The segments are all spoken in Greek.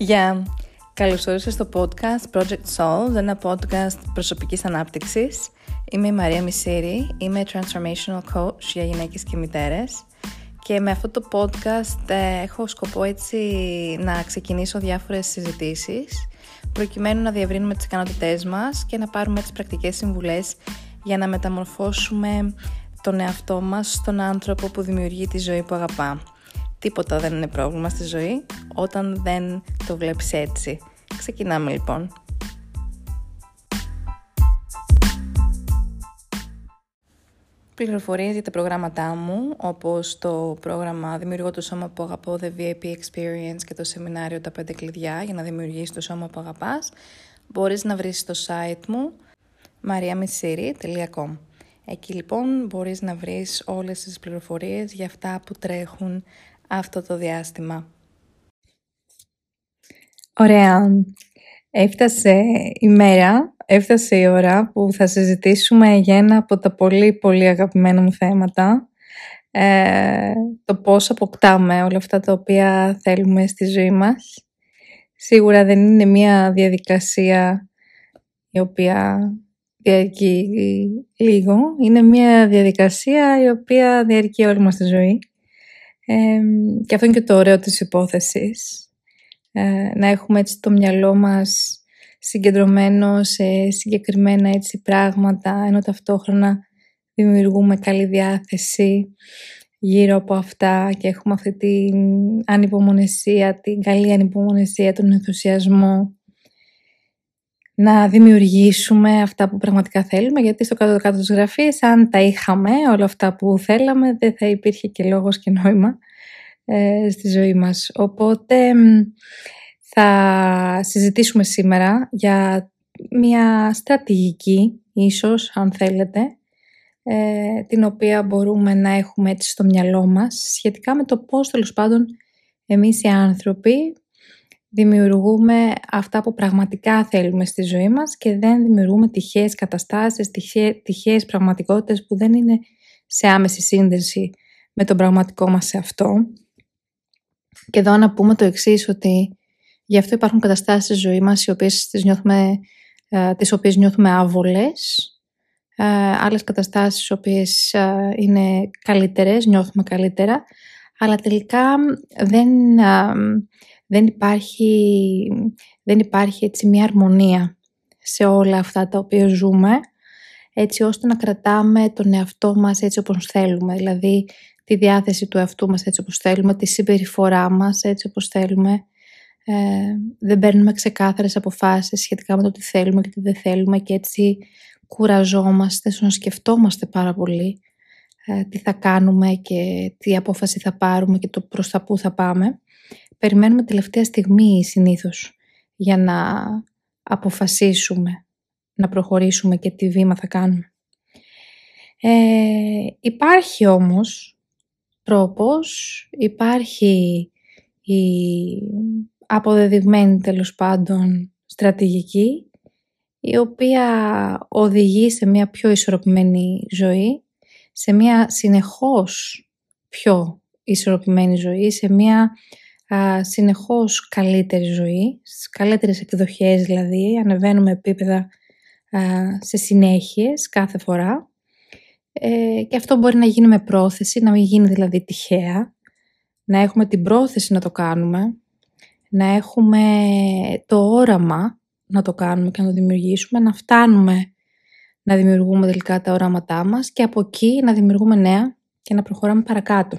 Γεια! Καλώς όρισες στο podcast Project Solve, ένα podcast προσωπικής ανάπτυξης. Είμαι η Μαρία Μισήρη, είμαι Transformational Coach για γυναίκες και μητέρες και με αυτό το podcast ε, έχω σκοπό έτσι να ξεκινήσω διάφορες συζητήσεις προκειμένου να διευρύνουμε τις ικανότητές μας και να πάρουμε τις πρακτικές συμβουλές για να μεταμορφώσουμε τον εαυτό μας στον άνθρωπο που δημιουργεί τη ζωή που αγαπά. Τίποτα δεν είναι πρόβλημα στη ζωή όταν δεν το βλέπεις έτσι. Ξεκινάμε λοιπόν. Πληροφορίες για τα προγράμματά μου, όπως το πρόγραμμα Δημιουργώ το σώμα που αγαπώ, The VIP Experience και το σεμινάριο Τα 5 κλειδιά για να δημιουργήσεις το σώμα που αγαπάς, μπορείς να βρεις στο site μου mariamisiri.com Εκεί λοιπόν μπορείς να βρεις όλες τις πληροφορίες για αυτά που τρέχουν αυτό το διάστημα. Ωραία. Έφτασε η μέρα, έφτασε η ώρα που θα συζητήσουμε για ένα από τα πολύ πολύ αγαπημένα μου θέματα. Ε, το πώς αποκτάμε όλα αυτά τα οποία θέλουμε στη ζωή μας. Σίγουρα δεν είναι μια διαδικασία η οποία διαρκεί λίγο. Είναι μια διαδικασία η οποία διαρκεί όλη μας τη ζωή και αυτό είναι και το ωραίο της υπόθεσης. Ε, να έχουμε έτσι το μυαλό μας συγκεντρωμένο σε συγκεκριμένα έτσι πράγματα, ενώ ταυτόχρονα δημιουργούμε καλή διάθεση γύρω από αυτά και έχουμε αυτή την ανυπομονεσία, την καλή ανυπομονεσία, τον ενθουσιασμό να δημιουργήσουμε αυτά που πραγματικά θέλουμε, γιατί στο κάτω-κάτω της γραφής, αν τα είχαμε όλα αυτά που θέλαμε, δεν θα υπήρχε και λόγος και νόημα ε, στη ζωή μας. Οπότε θα συζητήσουμε σήμερα για μια στρατηγική, ίσως, αν θέλετε, ε, την οποία μπορούμε να έχουμε έτσι στο μυαλό μας, σχετικά με το πώς, τέλος πάντων, εμείς οι άνθρωποι δημιουργούμε αυτά που πραγματικά θέλουμε στη ζωή μας και δεν δημιουργούμε τυχαίες καταστάσεις, τυχαίες πραγματικότητες που δεν είναι σε άμεση σύνδεση με τον πραγματικό μας αυτό. Και εδώ να πούμε το εξής ότι γι' αυτό υπάρχουν καταστάσεις στη ζωή μας οι οποίες τις, νιώθουμε, ε, τις οποίες νιώθουμε άβολες, ε, άλλες καταστάσεις οι οποίες ε, είναι καλύτερες, νιώθουμε καλύτερα, αλλά τελικά δεν δεν υπάρχει, δεν υπάρχει έτσι μια αρμονία σε όλα αυτά τα οποία ζούμε έτσι ώστε να κρατάμε τον εαυτό μας έτσι όπως θέλουμε. Δηλαδή τη διάθεση του εαυτού μας έτσι όπως θέλουμε τη συμπεριφορά μας έτσι όπως θέλουμε ε, δεν παίρνουμε ξεκάθαρες αποφάσεις σχετικά με το τι θέλουμε και τι δεν θέλουμε και έτσι κουραζόμαστε στο να σκεφτόμαστε πάρα πολύ ε, τι θα κάνουμε και τι απόφαση θα πάρουμε και το προς τα που θα πάμε περιμένουμε τελευταία στιγμή συνήθως για να αποφασίσουμε να προχωρήσουμε και τι βήμα θα κάνουμε. Ε, υπάρχει όμως τρόπος, υπάρχει η αποδεδειγμένη τέλος πάντων στρατηγική η οποία οδηγεί σε μια πιο ισορροπημένη ζωή, σε μια συνεχώς πιο ισορροπημένη ζωή, σε μια α, συνεχώς καλύτερη ζωή, στις καλύτερες εκδοχές δηλαδή, ανεβαίνουμε επίπεδα σε συνέχειες κάθε φορά ε, και αυτό μπορεί να γίνει με πρόθεση, να μην γίνει δηλαδή τυχαία, να έχουμε την πρόθεση να το κάνουμε, να έχουμε το όραμα να το κάνουμε και να το δημιουργήσουμε, να φτάνουμε να δημιουργούμε τελικά τα οράματά μας και από εκεί να δημιουργούμε νέα και να προχωράμε παρακάτω.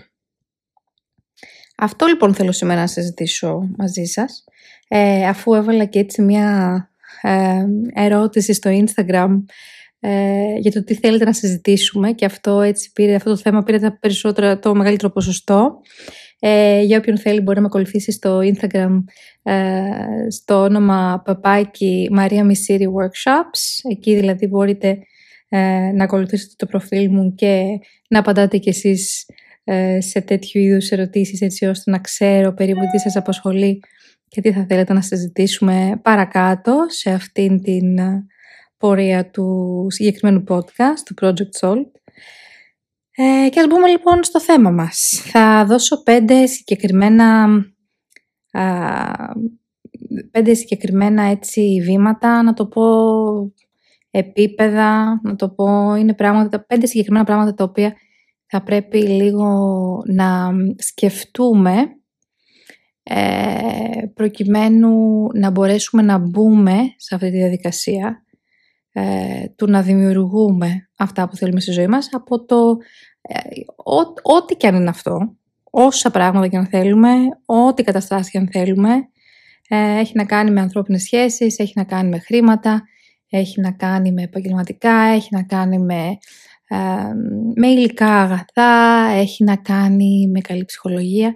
Αυτό λοιπόν θέλω σήμερα να συζητήσω μαζί σας, ε, αφού έβαλα και έτσι μια ε, ερώτηση στο Instagram ε, για το τι θέλετε να συζητήσουμε και αυτό, έτσι πήρε, αυτό το θέμα πήρε τα περισσότερα, το μεγαλύτερο ποσοστό. Ε, για όποιον θέλει μπορεί να με ακολουθήσει στο Instagram ε, στο όνομα παπάκι Μαρία Μισήρη Workshops. Εκεί δηλαδή μπορείτε ε, να ακολουθήσετε το προφίλ μου και να απαντάτε κι εσείς ε, σε τέτοιου είδους ερωτήσεις έτσι ώστε να ξέρω περίπου τι σας απασχολεί και τι θα θέλετε να συζητήσουμε παρακάτω σε αυτήν την ε, πορεία του συγκεκριμένου podcast, του Project Salt. Ε, και ας μπούμε λοιπόν στο θέμα μας. Θα δώσω πέντε συγκεκριμένα α, πέντε συγκεκριμένα έτσι βήματα, να το πω επίπεδα, να το πω είναι πράγματα, πέντε συγκεκριμένα πράγματα τα οποία θα πρέπει λίγο να σκεφτούμε ε, προκειμένου να μπορέσουμε να μπούμε σε αυτή τη διαδικασία ε, του να δημιουργούμε αυτά που θέλουμε στη ζωή μας από το ε, ό,τι και αν είναι αυτό, όσα πράγματα και αν θέλουμε, ό,τι καταστάσεις και αν θέλουμε, ε, έχει να κάνει με ανθρώπινες σχέσεις, έχει να κάνει με χρήματα, έχει να κάνει με επαγγελματικά, έχει να κάνει με, με υλικά αγαθά, έχει να κάνει με καλή ψυχολογία,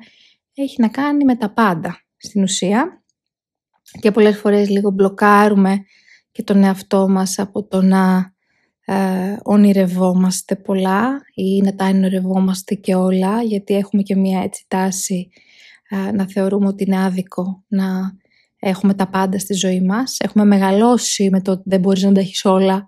έχει να κάνει με τα πάντα στην ουσία. Και πολλές φορές λίγο μπλοκάρουμε και τον εαυτό μας από το να ε, ονειρευόμαστε πολλά ή να τα ονειρευόμαστε και όλα γιατί έχουμε και μια έτσι τάση ε, να θεωρούμε ότι είναι άδικο να έχουμε τα πάντα στη ζωή μας. Έχουμε μεγαλώσει με το ότι δεν μπορείς να τα έχεις όλα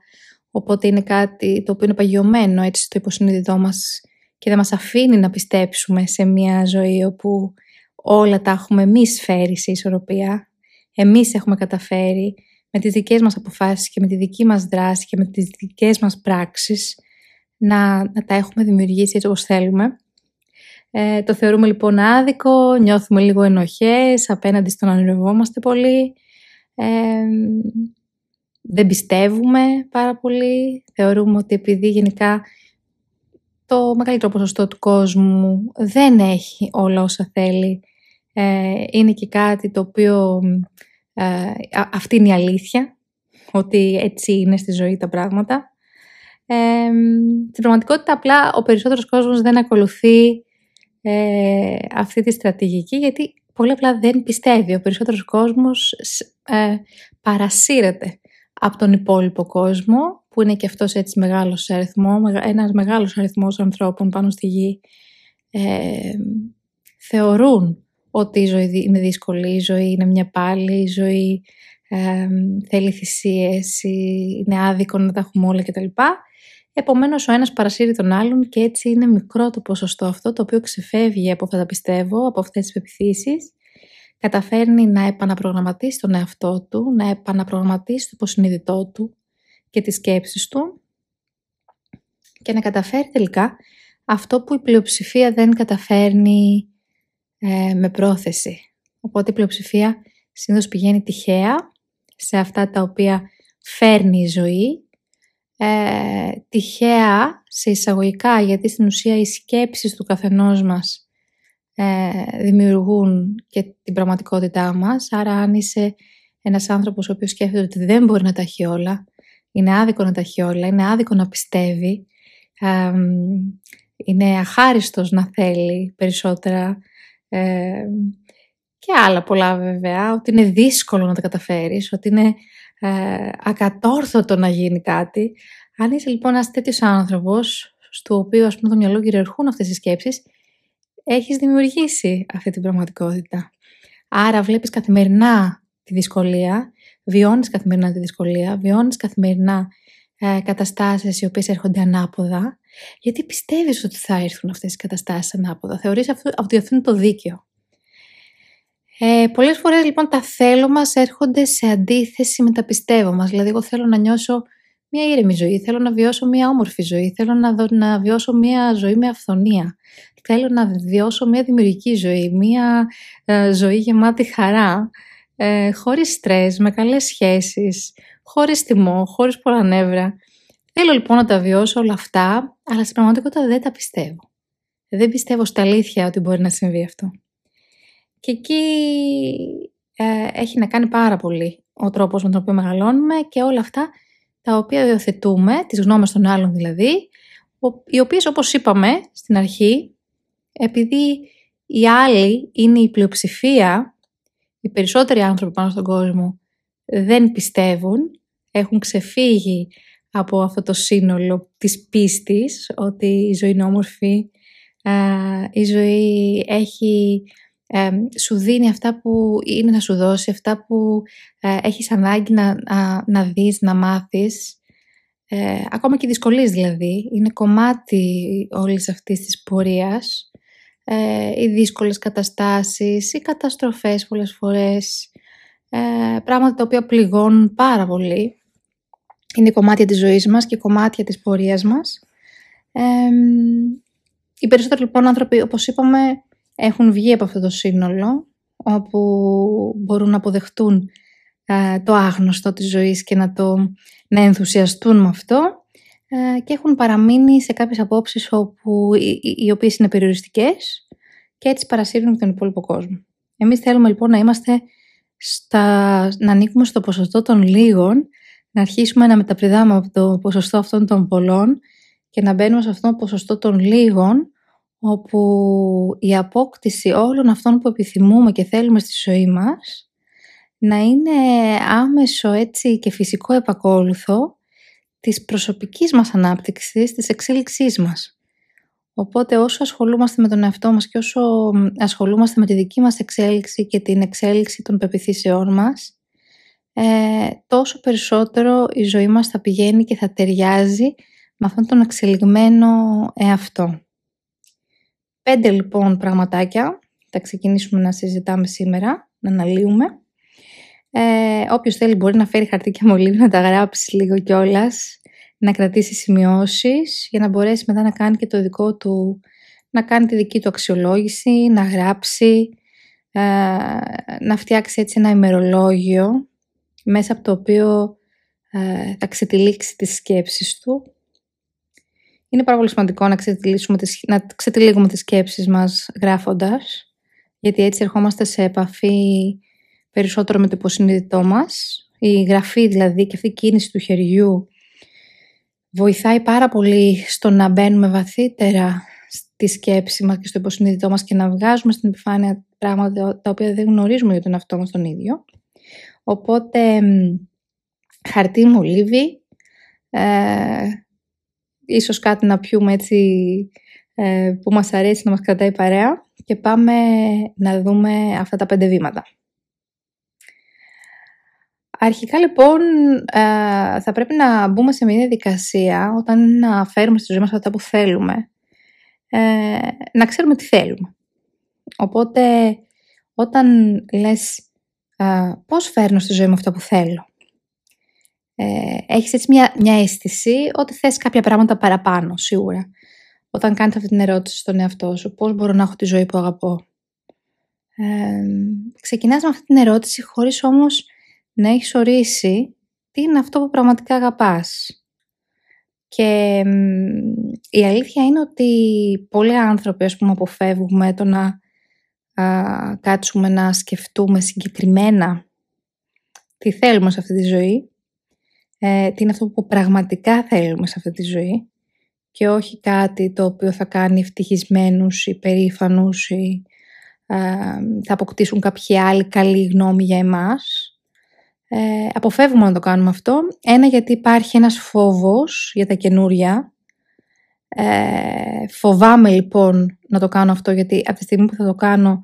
οπότε είναι κάτι το οποίο είναι παγιωμένο έτσι στο υποσυνείδητό μας και δεν μας αφήνει να πιστέψουμε σε μια ζωή όπου όλα τα έχουμε εμείς φέρει σε ισορροπία. Εμείς έχουμε καταφέρει με τις δικές μας αποφάσεις και με τη δική μας δράση και με τις δικές μας πράξεις να, να τα έχουμε δημιουργήσει έτσι όπως θέλουμε. Ε, το θεωρούμε λοιπόν άδικο, νιώθουμε λίγο ενοχές απέναντι στο να ονειρευόμαστε πολύ. Ε, δεν πιστεύουμε πάρα πολύ. Θεωρούμε ότι επειδή γενικά το μεγαλύτερο ποσοστό του κόσμου δεν έχει όλα όσα θέλει. Ε, είναι και κάτι το οποίο ε, αυτή είναι η αλήθεια, ότι έτσι είναι στη ζωή τα πράγματα. Ε, στην πραγματικότητα απλά ο περισσότερος κόσμος δεν ακολουθεί ε, αυτή τη στρατηγική γιατί πολύ απλά δεν πιστεύει. Ο περισσότερος κόσμος ε, παρασύρεται από τον υπόλοιπο κόσμο που είναι και αυτός έτσι μεγάλος αριθμό, ένας μεγάλος αριθμός ανθρώπων πάνω στη γη ε, θεωρούν ότι η ζωή είναι δύσκολη, η ζωή είναι μια πάλι, η ζωή ε, θέλει θυσίες, είναι άδικο να τα έχουμε όλα κτλ. Επομένως ο ένας παρασύρει τον άλλον και έτσι είναι μικρό το ποσοστό αυτό το οποίο ξεφεύγει από αυτά τα πιστεύω, από αυτές τις πεπιθήσεις καταφέρνει να επαναπρογραμματίσει τον εαυτό του, να επαναπρογραμματίσει το υποσυνείδητό του και τις σκέψεις του και να καταφέρει τελικά αυτό που η πλειοψηφία δεν καταφέρνει ε, με πρόθεση. Οπότε η πλειοψηφία συνήθως πηγαίνει τυχαία σε αυτά τα οποία φέρνει η ζωή, ε, τυχαία σε εισαγωγικά γιατί στην ουσία οι σκέψεις του καθενός μας ε, δημιουργούν και την πραγματικότητά μας. Άρα αν είσαι ένας άνθρωπος ο οποίος σκέφτεται ότι δεν μπορεί να τα έχει όλα, είναι άδικο να τα έχει όλα, είναι άδικο να πιστεύει, ε, είναι αχάριστος να θέλει περισσότερα ε, και άλλα πολλά βέβαια, ότι είναι δύσκολο να τα καταφέρεις, ότι είναι ε, ακατόρθωτο να γίνει κάτι. Αν είσαι λοιπόν ένας τέτοιος άνθρωπος, στο οποίο ας πούμε το μυαλό κυριαρχούν αυτές οι σκέψεις, έχεις δημιουργήσει αυτή την πραγματικότητα. Άρα βλέπεις καθημερινά τη δυσκολία, βιώνεις καθημερινά τη δυσκολία, βιώνεις καθημερινά ε, καταστάσεις οι οποίες έρχονται ανάποδα, γιατί πιστεύεις ότι θα έρθουν αυτές οι καταστάσεις ανάποδα; Θεωρείς ότι αυτό είναι το δίκαιο; Ε, πολλές φορές λοιπόν τα θέλω μας έρχονται σε αντίθεση με τα πιστεύω μας. Δηλαδή εγώ θέλω να νιώσω μια ήρεμη ζωή, θέλω να βιώσω μια όμορφη ζωή, θέλω να, δω, να βιώσω μια ζωή με αυθονία. Θέλω να βιώσω μια δημιουργική ζωή, μια ε, ζωή γεμάτη χαρά, ε, χωρίς στρες, με καλές σχέσεις, χωρίς τιμό, χωρίς πολλά νεύρα. Θέλω λοιπόν να τα βιώσω όλα αυτά, αλλά στην πραγματικότητα δεν τα πιστεύω. Δεν πιστεύω στα αλήθεια ότι μπορεί να συμβεί αυτό. Και εκεί ε, έχει να κάνει πάρα πολύ ο τρόπος με τον οποίο μεγαλώνουμε και όλα αυτά τα οποία διοθετούμε, τις γνώμες των άλλων δηλαδή, οι οποίες όπως είπαμε στην αρχή, επειδή οι άλλοι είναι η πλειοψηφία, οι περισσότεροι άνθρωποι πάνω στον κόσμο δεν πιστεύουν, έχουν ξεφύγει από αυτό το σύνολο της πίστης ότι η ζωή είναι όμορφη, η ζωή έχει, σου δίνει αυτά που είναι να σου δώσει, αυτά που ε, έχεις ανάγκη να, να, να δεις, να μάθεις. Ε, ακόμα και οι δυσκολίες δηλαδή, είναι κομμάτι όλης αυτής της πορείας. Ε, οι δύσκολες καταστάσεις, οι καταστροφές πολλές φορές, ε, πράγματα τα οποία πληγώνουν πάρα πολύ. Είναι κομμάτια της ζωής μας και κομμάτια της πορείας μας. Ε, οι περισσότεροι λοιπόν άνθρωποι, όπως είπαμε, έχουν βγει από αυτό το σύνολο, όπου μπορούν να αποδεχτούν ε, το άγνωστο της ζωής και να, το, να ενθουσιαστούν με αυτό ε, και έχουν παραμείνει σε κάποιες απόψεις όπου, οι, οι οποίες είναι περιοριστικές και έτσι παρασύρουν τον υπόλοιπο κόσμο. Εμείς θέλουμε λοιπόν να είμαστε στα, να ανήκουμε στο ποσοστό των λίγων, να αρχίσουμε να μεταπηδάμε από το ποσοστό αυτών των πολλών και να μπαίνουμε σε αυτό το ποσοστό των λίγων όπου η απόκτηση όλων αυτών που επιθυμούμε και θέλουμε στη ζωή μας να είναι άμεσο έτσι και φυσικό επακόλουθο της προσωπικής μας ανάπτυξης, της εξέλιξής μας. Οπότε όσο ασχολούμαστε με τον εαυτό μας και όσο ασχολούμαστε με τη δική μας εξέλιξη και την εξέλιξη των πεπιθήσεών μας, ε, τόσο περισσότερο η ζωή μας θα πηγαίνει και θα ταιριάζει με αυτόν τον εξελιγμένο εαυτό. Πέντε λοιπόν πραγματάκια θα ξεκινήσουμε να συζητάμε σήμερα, να αναλύουμε. Ε, Όποιος θέλει μπορεί να φέρει χαρτί και μολύβι να τα γράψει λίγο κιόλας, να κρατήσει σημειώσεις για να μπορέσει μετά να κάνει και το δικό του, να κάνει τη δική του αξιολόγηση, να γράψει, ε, να φτιάξει έτσι ένα ημερολόγιο μέσα από το οποίο ε, θα ξετυλίξει τις σκέψεις του είναι πάρα πολύ σημαντικό να, τις, να ξετυλίγουμε τις σκέψεις μας γράφοντας, γιατί έτσι ερχόμαστε σε επαφή περισσότερο με το υποσυνείδητό μας. Η γραφή δηλαδή και αυτή η κίνηση του χεριού βοηθάει πάρα πολύ στο να μπαίνουμε βαθύτερα στη σκέψη μας και στο υποσυνείδητό μας και να βγάζουμε στην επιφάνεια πράγματα τα οποία δεν γνωρίζουμε για τον εαυτό μας τον ίδιο. Οπότε χαρτί μολύβι, ε, ίσως κάτι να πιούμε έτσι ε, που μας αρέσει να μας κρατάει παρέα και πάμε να δούμε αυτά τα πέντε βήματα. Αρχικά λοιπόν ε, θα πρέπει να μπούμε σε μια διαδικασία όταν να φέρουμε στη ζωή μας αυτά που θέλουμε ε, να ξέρουμε τι θέλουμε. Οπότε όταν λες πώς φέρνω στη ζωή μου αυτά που θέλω; Ε, έχεις έτσι μια, μια αίσθηση ότι θες κάποια πράγματα παραπάνω, σίγουρα. Όταν κάνεις αυτή την ερώτηση στον εαυτό σου, πώς μπορώ να έχω τη ζωή που αγαπώ; Ε, ξεκινάς με αυτή την ερώτηση χωρίς όμως να έχεις ορίσει τι είναι αυτό που πραγματικά αγαπάς. Και η αλήθεια είναι ότι πολλοί άνθρωποι ας πούμε αποφεύγουμε το να α, κάτσουμε να σκεφτούμε συγκεκριμένα τι θέλουμε σε αυτή τη ζωή ε, τι είναι αυτό που πραγματικά θέλουμε σε αυτή τη ζωή και όχι κάτι το οποίο θα κάνει ευτυχισμένους ή περήφανους ή ε, θα αποκτήσουν κάποιοι άλλοι καλή γνώμη για εμάς. Ε, αποφεύγουμε να το κάνουμε αυτό. Ένα γιατί υπάρχει ένας φόβος για τα καινούρια. Ε, φοβάμαι λοιπόν να το κάνω αυτό γιατί από τη στιγμή που θα το κάνω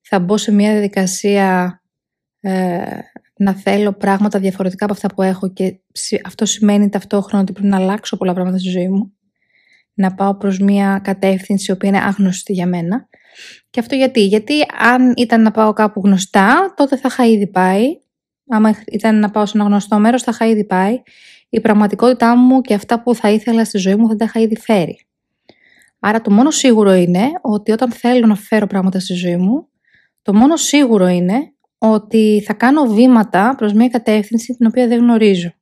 θα μπω σε μια διαδικασία ε, να θέλω πράγματα διαφορετικά από αυτά που έχω και αυτό σημαίνει ταυτόχρονα ότι πρέπει να αλλάξω πολλά πράγματα στη ζωή μου. Να πάω προς μια κατεύθυνση η οποία είναι άγνωστη για μένα. Και αυτό γιατί; Γιατί αν ήταν να πάω κάπου γνωστά, τότε θα είχα ήδη πάει. Άμα ήταν να πάω σε ένα γνωστό μέρος, θα είχα ήδη πάει. Η πραγματικότητά μου και αυτά που θα ήθελα στη ζωή μου θα τα είχα ήδη φέρει. Άρα το μόνο σίγουρο είναι ότι όταν θέλω να φέρω πράγματα στη ζωή μου, το μόνο σίγουρο είναι ότι θα κάνω βήματα προς μια κατεύθυνση την οποία δεν γνωρίζω.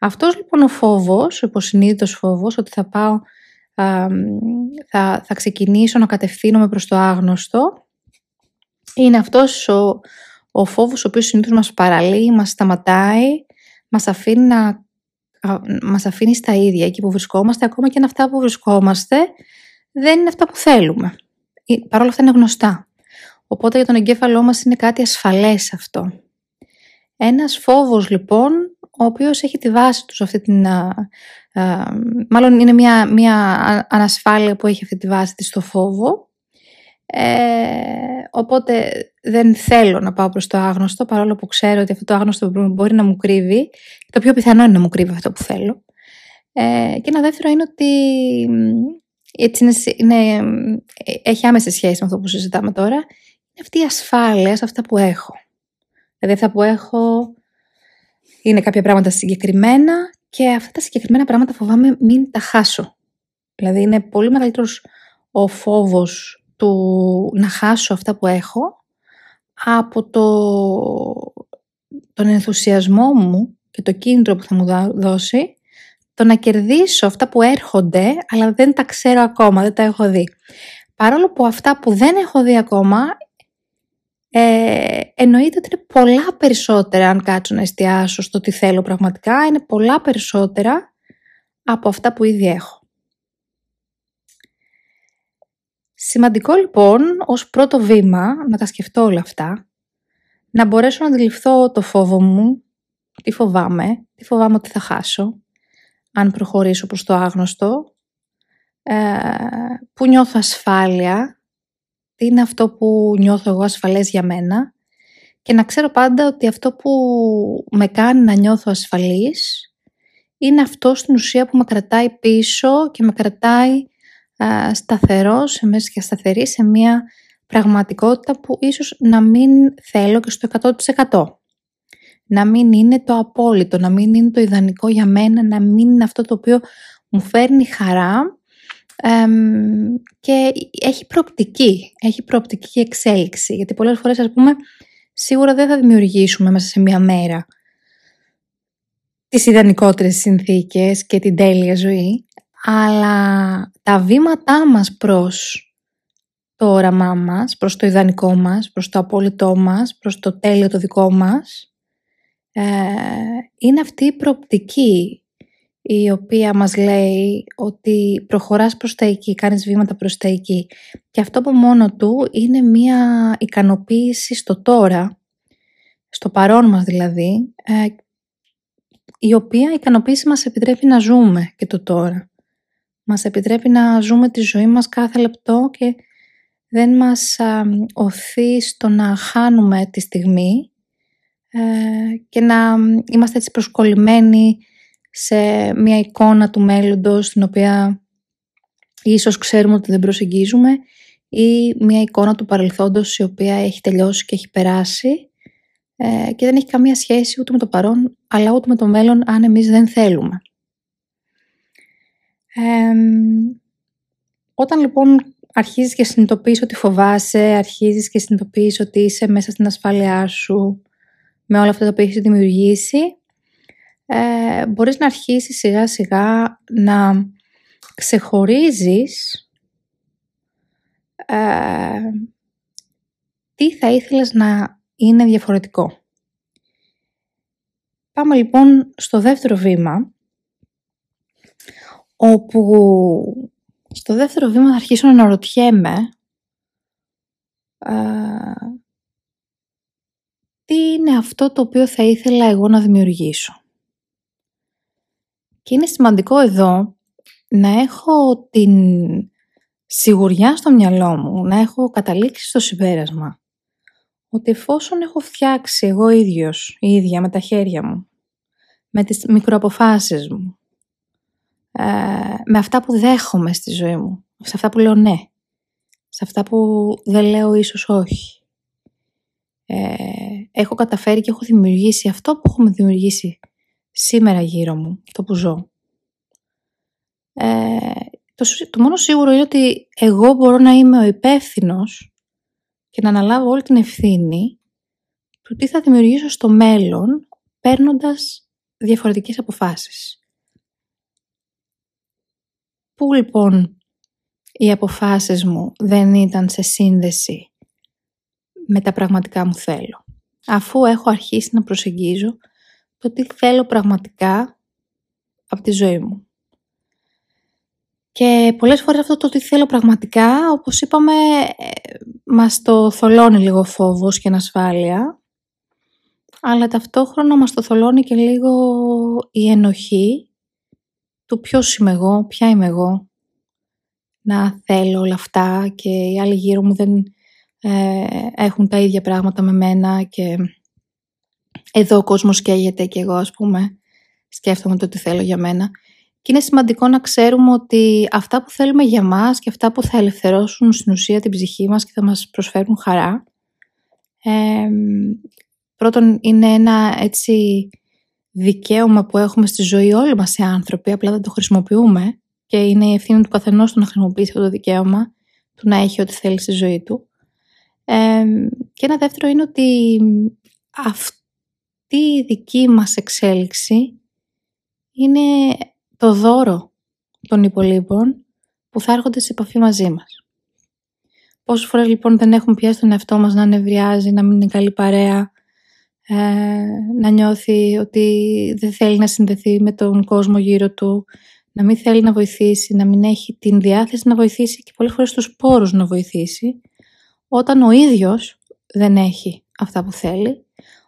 Αυτός λοιπόν ο φόβος, ο υποσυνείδητος φόβος, ότι θα πάω, θα, θα ξεκινήσω να κατευθύνομαι προς το άγνωστο, είναι αυτός ο, ο φόβος ο οποίος συνήθως μας παραλύει, μας σταματάει, μας αφήνει, να, μας αφήνεις στα ίδια εκεί που βρισκόμαστε, ακόμα και αν αυτά που βρισκόμαστε δεν είναι αυτά που θέλουμε. Παρ' όλα αυτά είναι γνωστά. Οπότε για τον εγκέφαλό μας είναι κάτι ασφαλές αυτό. Ένας φόβος λοιπόν, ο οποίος έχει τη βάση του σε αυτή την... μάλλον είναι μια, μια ανασφάλεια που έχει αυτή τη βάση της στο φόβο. Ε, οπότε δεν θέλω να πάω προς το άγνωστο, παρόλο που ξέρω ότι αυτό το άγνωστο μπορεί να μου κρύβει. Το πιο πιθανό είναι να μου κρύβει αυτό που θέλω. Ε, και ένα δεύτερο είναι ότι έτσι είναι, είναι, έχει άμεση σχέση με αυτό που συζητάμε τώρα αυτή η ασφάλεια σε αυτά που έχω. Δηλαδή αυτά που έχω είναι κάποια πράγματα συγκεκριμένα και αυτά τα συγκεκριμένα πράγματα φοβάμαι μην τα χάσω. Δηλαδή είναι πολύ μεγαλύτερος ο φόβος του να χάσω αυτά που έχω από το, τον ενθουσιασμό μου και το κίνητρο που θα μου δώσει το να κερδίσω αυτά που έρχονται αλλά δεν τα ξέρω ακόμα, δεν τα έχω δει. Παρόλο που αυτά που δεν έχω δει ακόμα ε, εννοείται ότι είναι πολλά περισσότερα αν κάτσω να εστιάσω στο τι θέλω πραγματικά, είναι πολλά περισσότερα από αυτά που ήδη έχω. Σημαντικό λοιπόν ως πρώτο βήμα να τα σκεφτώ όλα αυτά, να μπορέσω να αντιληφθώ το φόβο μου, τι φοβάμαι, τι φοβάμαι ότι θα χάσω, αν προχωρήσω προς το άγνωστο, ε, που νιώθω ασφάλεια, τι είναι αυτό που νιώθω εγώ ασφαλές για μένα και να ξέρω πάντα ότι αυτό που με κάνει να νιώθω ασφαλής είναι αυτό στην ουσία που με κρατάει πίσω και με κρατάει σταθερό σε μέσα και σταθερή σε μια πραγματικότητα που ίσως να μην θέλω και στο 100%. Να μην είναι το απόλυτο, να μην είναι το ιδανικό για μένα, να μην είναι αυτό το οποίο μου φέρνει χαρά και έχει προοπτική, έχει προοπτική εξέλιξη. Γιατί πολλές φορές ας πούμε σίγουρα δεν θα δημιουργήσουμε μέσα σε μία μέρα τις ιδανικότερες συνθήκες και την τέλεια ζωή, αλλά τα βήματά μας προς το όραμά μας, προς το ιδανικό μας, προς το απόλυτό μας, προς το τέλειο το δικό μας, ε, είναι αυτή η προοπτική η οποία μας λέει ότι προχωράς προς τα εκεί, κάνεις βήματα προς τα εκεί. Και αυτό από μόνο του είναι μια ικανοποίηση στο τώρα, στο παρόν μας δηλαδή, ε, η οποία ικανοποίηση μας επιτρέπει να ζούμε και το τώρα. Μας επιτρέπει να ζούμε τη ζωή μας κάθε λεπτό και δεν μας οθεί στο να χάνουμε τη στιγμή ε, και να είμαστε έτσι προσκολλημένοι σε μια εικόνα του μέλλοντος την οποία ίσως ξέρουμε ότι δεν προσεγγίζουμε ή μια εικόνα του παρελθόντος η οποία έχει τελειώσει και έχει περάσει ε, και δεν έχει καμία σχέση ούτε με το παρόν αλλά ούτε με το μέλλον αν εμείς δεν θέλουμε. Όταν λοιπόν αρχίζεις και συνειδητοποιείς ότι φοβάσαι, αρχίζεις και συνειδητοποιείς ότι είσαι μέσα στην ασφάλειά σου με όλα αυτά τα οποία έχεις δημιουργήσει ε, μπορείς να αρχίσεις σιγά σιγά να ξεχωρίζεις ε, τι θα ήθελες να είναι διαφορετικό. Πάμε λοιπόν στο δεύτερο βήμα, όπου στο δεύτερο βήμα θα αρχίσω να αναρωτιέμαι ε, τι είναι αυτό το οποίο θα ήθελα εγώ να δημιουργήσω. Και είναι σημαντικό εδώ να έχω την σιγουριά στο μυαλό μου, να έχω καταλήξει στο συμπέρασμα ότι εφόσον έχω φτιάξει εγώ ίδιος, η ίδια με τα χέρια μου, με τις μικροαποφάσεις μου, ε, με αυτά που δέχομαι στη ζωή μου, σε αυτά που λέω ναι, σε αυτά που δεν λέω ίσως όχι. Ε, έχω καταφέρει και έχω δημιουργήσει αυτό που έχουμε δημιουργήσει σήμερα γύρω μου, το που ζω. Ε, το, το μόνο σίγουρο είναι ότι εγώ μπορώ να είμαι ο υπεύθυνος και να αναλάβω όλη την ευθύνη του τι θα δημιουργήσω στο μέλλον παίρνοντας διαφορετικές αποφάσεις. Πού λοιπόν οι αποφάσεις μου δεν ήταν σε σύνδεση με τα πραγματικά μου θέλω; Αφού έχω αρχίσει να προσεγγίζω το τι θέλω πραγματικά από τη ζωή μου. Και πολλές φορές αυτό το τι θέλω πραγματικά, όπως είπαμε, ε, μας το θολώνει λίγο φόβος και ανασφάλεια, αλλά ταυτόχρονα μας το θολώνει και λίγο η ενοχή του ποιος είμαι εγώ, ποια είμαι εγώ, να θέλω όλα αυτά και οι άλλοι γύρω μου δεν ε, έχουν τα ίδια πράγματα με μένα και εδώ ο κόσμος καίγεται και εγώ ας πούμε σκέφτομαι το τι θέλω για μένα. Και είναι σημαντικό να ξέρουμε ότι αυτά που θέλουμε για μας και αυτά που θα ελευθερώσουν στην ουσία την ψυχή μας και θα μας προσφέρουν χαρά πρώτον είναι ένα έτσι δικαίωμα που έχουμε στη ζωή όλοι μας οι άνθρωποι, απλά δεν το χρησιμοποιούμε και είναι η ευθύνη του καθενός του να χρησιμοποιήσει αυτό το δικαίωμα, του να έχει ό,τι θέλει στη ζωή του. Ε, και ένα δεύτερο είναι ότι αυτή η δική μας εξέλιξη είναι το δώρο των υπολείπων που θα έρχονται σε επαφή μαζί μας. Πόσες φορές λοιπόν δεν έχουμε πιάσει τον εαυτό μας να νευριάζει, να μην είναι καλή παρέα, ε, να νιώθει ότι δεν θέλει να συνδεθεί με τον κόσμο γύρω του, να μην θέλει να βοηθήσει, να μην έχει την διάθεση να βοηθήσει και πολλές φορές τους πόρους να βοηθήσει, όταν ο ίδιος δεν έχει αυτά που θέλει,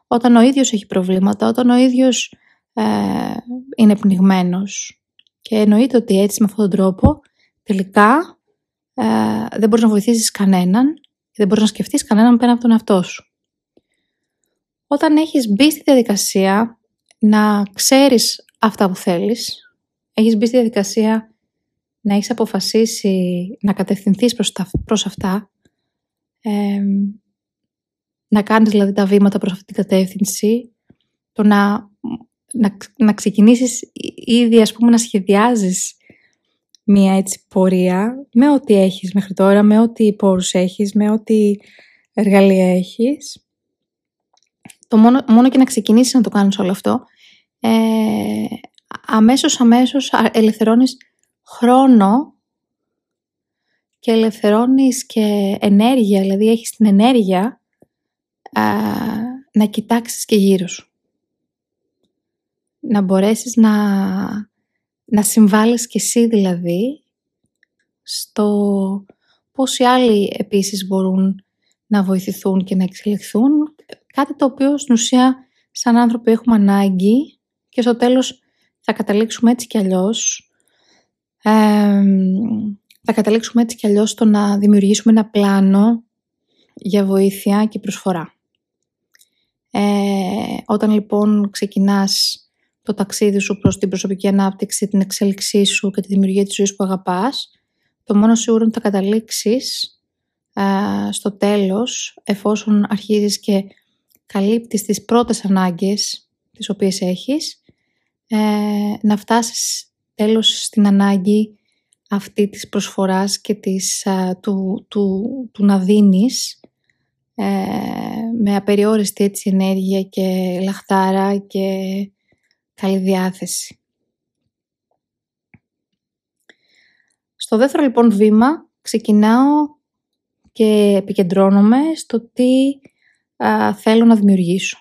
όταν ο ίδιος έχει προβλήματα, όταν ο ίδιος ε, είναι πνιγμένος. Και εννοείται ότι έτσι με αυτόν τον τρόπο τελικά ε, δεν μπορείς να βοηθήσεις κανέναν και δεν μπορείς να σκεφτείς κανέναν πέρα από τον εαυτό σου. Όταν έχεις μπει στη διαδικασία να ξέρεις αυτά που θέλεις, έχεις μπει στη διαδικασία να έχεις αποφασίσει να κατευθυνθείς προς, τα, προς αυτά, ε, να κάνεις δηλαδή τα βήματα προς αυτή την κατεύθυνση, το να, να, να ξεκινήσεις ήδη ας πούμε να σχεδιάζεις μία έτσι πορεία με ό,τι έχεις μέχρι τώρα, με ό,τι πόρους έχεις, με ό,τι εργαλεία έχεις. Το μόνο, μόνο και να ξεκινήσεις να το κάνεις όλο αυτό, ε, αμέσως αμέσως ελευθερώνεις χρόνο και ελευθερώνεις και ενέργεια, δηλαδή έχεις την ενέργεια να κοιτάξεις και γύρω σου. Να μπορέσεις να να συμβάλλεις και εσύ δηλαδή στο πώς οι άλλοι επίσης μπορούν να βοηθηθούν και να εξελιχθούν. Κάτι το οποίο στην ουσία σαν άνθρωποι έχουμε ανάγκη και στο τέλος θα καταλήξουμε έτσι κι αλλιώς θα καταλήξουμε έτσι κι αλλιώς στο να δημιουργήσουμε ένα πλάνο για βοήθεια και προσφορά. Ε, όταν λοιπόν ξεκινάς το ταξίδι σου προς την προσωπική ανάπτυξη, την εξέλιξή σου και τη δημιουργία της ζωής που αγαπάς, το μόνο σίγουρο είναι ότι θα καταλήξεις στο τέλος, εφόσον αρχίζεις και καλύπτεις τις πρώτες ανάγκες τις οποίες έχεις, ε, να φτάσεις τέλος στην ανάγκη αυτή της προσφοράς και της, του, του, του να δίνεις ε, με απεριόριστη έτσι ενέργεια και λαχτάρα και καλή διάθεση. Στο δεύτερο λοιπόν βήμα ξεκινάω και επικεντρώνομαι στο τι θέλω να δημιουργήσω.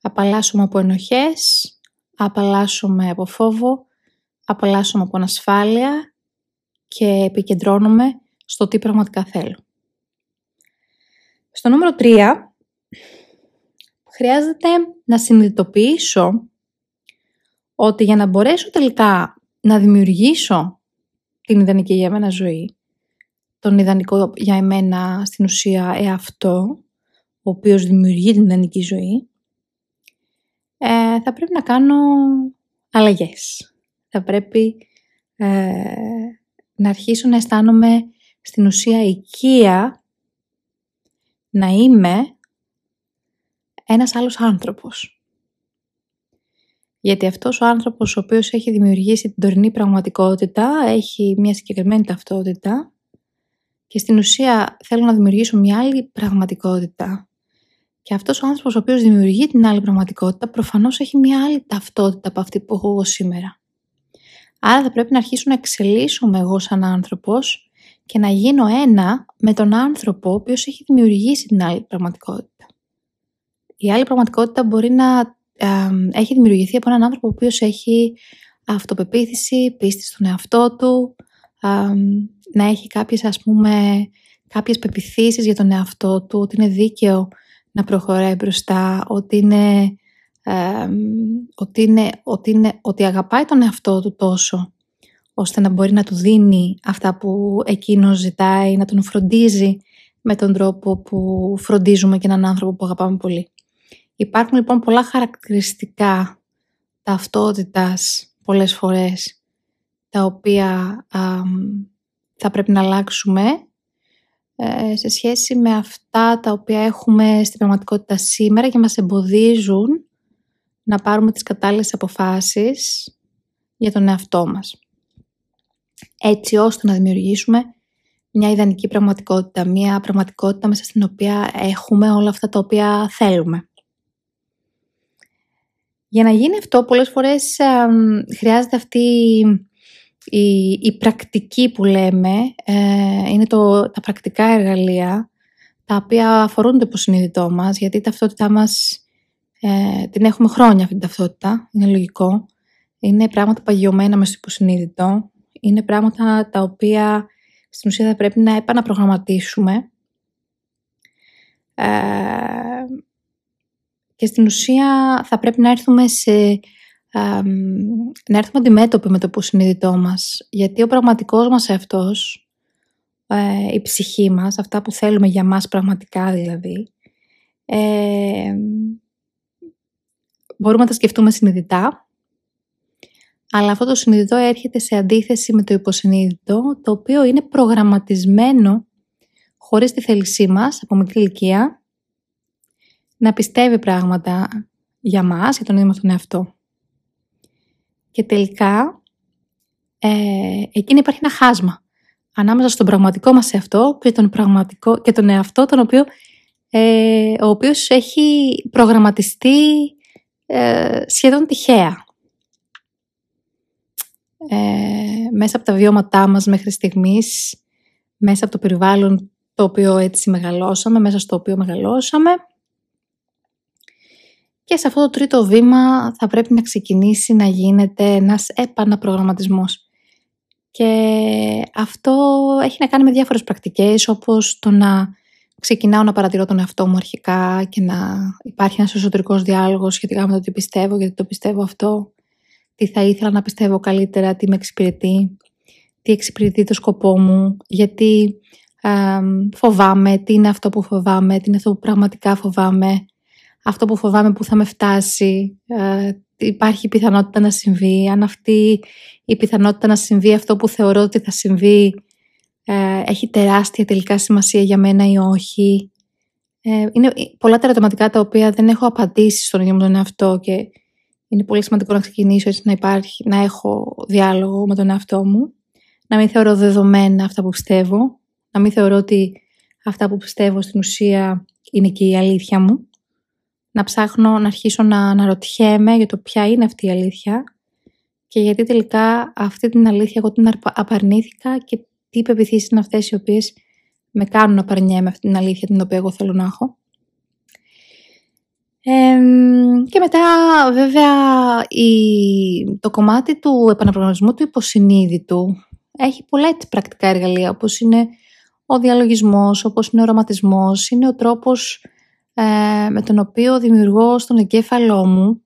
Απαλλάσσομαι από ενοχές, απαλλάσσομαι από φόβο, απαλλάσσομαι από ανασφάλεια και επικεντρώνομαι στο τι πραγματικά θέλω. Στο νούμερο 3 χρειάζεται να συνειδητοποιήσω ότι για να μπορέσω τελικά να δημιουργήσω την ιδανική για μένα ζωή, τον ιδανικό για εμένα στην ουσία εαυτό, ο οποίος δημιουργεί την ιδανική ζωή, ε, θα πρέπει να κάνω αλλαγές. Θα πρέπει ε, να αρχίσω να αισθάνομαι στην ουσία οικία να είμαι ένας άλλος άνθρωπος. Γιατί αυτός ο άνθρωπος ο οποίος έχει δημιουργήσει την τωρινή πραγματικότητα έχει μια συγκεκριμένη ταυτότητα και στην ουσία θέλω να δημιουργήσω μια άλλη πραγματικότητα. Και αυτός ο άνθρωπος ο οποίος δημιουργεί την άλλη πραγματικότητα προφανώς έχει μια άλλη ταυτότητα από αυτή που έχω εγώ σήμερα. Άρα θα πρέπει να αρχίσω να εξελίσσομαι εγώ σαν άνθρωπος και να γίνω ένα με τον άνθρωπο ο οποίος έχει δημιουργήσει την άλλη πραγματικότητα. Η άλλη πραγματικότητα μπορεί να έχει δημιουργηθεί από έναν άνθρωπο ο οποίος έχει αυτοπεποίθηση, πίστη στον εαυτό του, να έχει κάποιες ας πούμε κάποιες πεπιθήσεις για τον εαυτό του, ότι είναι δίκαιο να προχωράει μπροστά, ότι είναι, ότι, είναι, ότι, είναι, ότι αγαπάει τον εαυτό του τόσο ώστε να μπορεί να του δίνει αυτά που εκείνος ζητάει, να τον φροντίζει με τον τρόπο που φροντίζουμε και έναν άνθρωπο που αγαπάμε πολύ. Υπάρχουν λοιπόν πολλά χαρακτηριστικά ταυτότητας πολλές φορές τα οποία θα πρέπει να αλλάξουμε ε, σε σχέση με αυτά τα οποία έχουμε στην πραγματικότητα σήμερα και μας εμποδίζουν να πάρουμε τις κατάλληλες αποφάσεις για τον εαυτό μας. Έτσι ώστε να δημιουργήσουμε μια ιδανική πραγματικότητα, μια πραγματικότητα μέσα στην οποία έχουμε όλα αυτά τα οποία θέλουμε. Για να γίνει αυτό πολλές φορές χρειάζεται αυτή η, η πρακτική που λέμε, ε, είναι το, τα πρακτικά εργαλεία τα οποία αφορούν το υποσυνείδητό μας γιατί η ταυτότητά μας ε, την έχουμε χρόνια αυτή την ταυτότητα, είναι λογικό. Είναι πράγματα παγιωμένα μέσα στο υποσυνείδητο. Είναι πράγματα τα οποία στην ουσία θα πρέπει να επαναπρογραμματίσουμε. Ε, και στην ουσία θα πρέπει να έρθουμε σε να έρθουμε αντιμέτωποι με το υποσυνείδητό μας. Γιατί ο πραγματικός μας εαυτός, ε, η ψυχή μας, αυτά που θέλουμε για μας πραγματικά δηλαδή, ε, μπορούμε να τα σκεφτούμε συνειδητά, αλλά αυτό το συνειδητό έρχεται σε αντίθεση με το υποσυνείδητο, το οποίο είναι προγραμματισμένο χωρίς τη θέλησή μας από μικρή ηλικία να πιστεύει πράγματα για μας, για τον ίδιο μας τον εαυτό. Και τελικά ε, εκείνη υπάρχει ένα χάσμα ανάμεσα στον πραγματικό μας εαυτό και τον, πραγματικό, και τον εαυτό τον οποίο, ε, ο οποίος έχει προγραμματιστεί ε, σχεδόν τυχαία. Ε, μέσα από τα βιώματά μας μέχρι στιγμής, μέσα από το περιβάλλον το οποίο έτσι μεγαλώσαμε, μέσα στο οποίο μεγαλώσαμε. Και σε αυτό το τρίτο βήμα θα πρέπει να ξεκινήσει να γίνεται ένας επαναπρογραμματισμός. Και αυτό έχει να κάνει με διάφορες πρακτικές όπως το να ξεκινάω να παρατηρώ τον εαυτό μου αρχικά και να υπάρχει ένας εσωτερικός διάλογος σχετικά με το τι πιστεύω, γιατί το πιστεύω αυτό, τι θα ήθελα να πιστεύω καλύτερα, τι με εξυπηρετεί, τι εξυπηρετεί το σκοπό μου, γιατί φοβάμαι, τι είναι αυτό που φοβάμαι, τι είναι αυτό που πραγματικά φοβάμαι, αυτό που φοβάμαι που θα με φτάσει, ε, υπάρχει πιθανότητα να συμβεί, αν αυτή η πιθανότητα να συμβεί αυτό που θεωρώ ότι θα συμβεί ε, έχει τεράστια τελικά σημασία για μένα ή όχι. Ε, είναι πολλά τα ερωτηματικά τα οποία δεν έχω απαντήσει στον ίδιο μου τον εαυτό και είναι πολύ σημαντικό να ξεκινήσω έτσι να, υπάρχει, να έχω διάλογο με τον εαυτό μου. Να μην θεωρώ δεδομένα αυτά που πιστεύω. Να μην θεωρώ ότι αυτά που πιστεύω στην ουσία είναι και η αλήθεια μου. Να ψάχνω να αρχίσω να αναρωτιέμαι για το ποια είναι αυτή η αλήθεια και γιατί τελικά αυτή την αλήθεια εγώ την απαρνήθηκα και τι πεπιθήσεις είναι αυτές οι οποίες με κάνουν να παρνιέμαι αυτή την αλήθεια την οποία εγώ θέλω να έχω. και μετά βέβαια η, το κομμάτι του επαναπρογραμματισμού του υποσυνείδητου έχει πολλά έτσι πρακτικά εργαλεία όπως είναι ο διαλογισμός, όπως είναι ο οραματισμός, είναι ο τρόπος ε, με τον οποίο δημιουργώ στον εγκέφαλό μου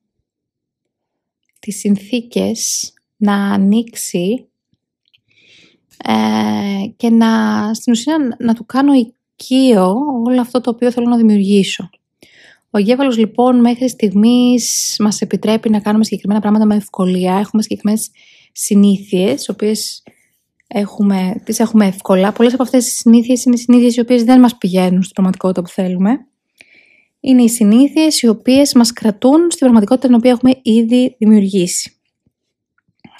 τις συνθήκες να ανοίξει ε, και να, στην ουσία να, του κάνω οικείο όλο αυτό το οποίο θέλω να δημιουργήσω. Ο εγκέφαλος λοιπόν μέχρι στιγμής μας επιτρέπει να κάνουμε συγκεκριμένα πράγματα με ευκολία. Έχουμε συγκεκριμένες συνήθειες, τις οποίες έχουμε, τις έχουμε εύκολα. Πολλές από αυτές τις συνήθειες είναι συνήθειες οι οποίες δεν μας πηγαίνουν στην πραγματικότητα που θέλουμε. Είναι οι συνήθειες οι οποίες μας κρατούν στην πραγματικότητα την οποία έχουμε ήδη δημιουργήσει.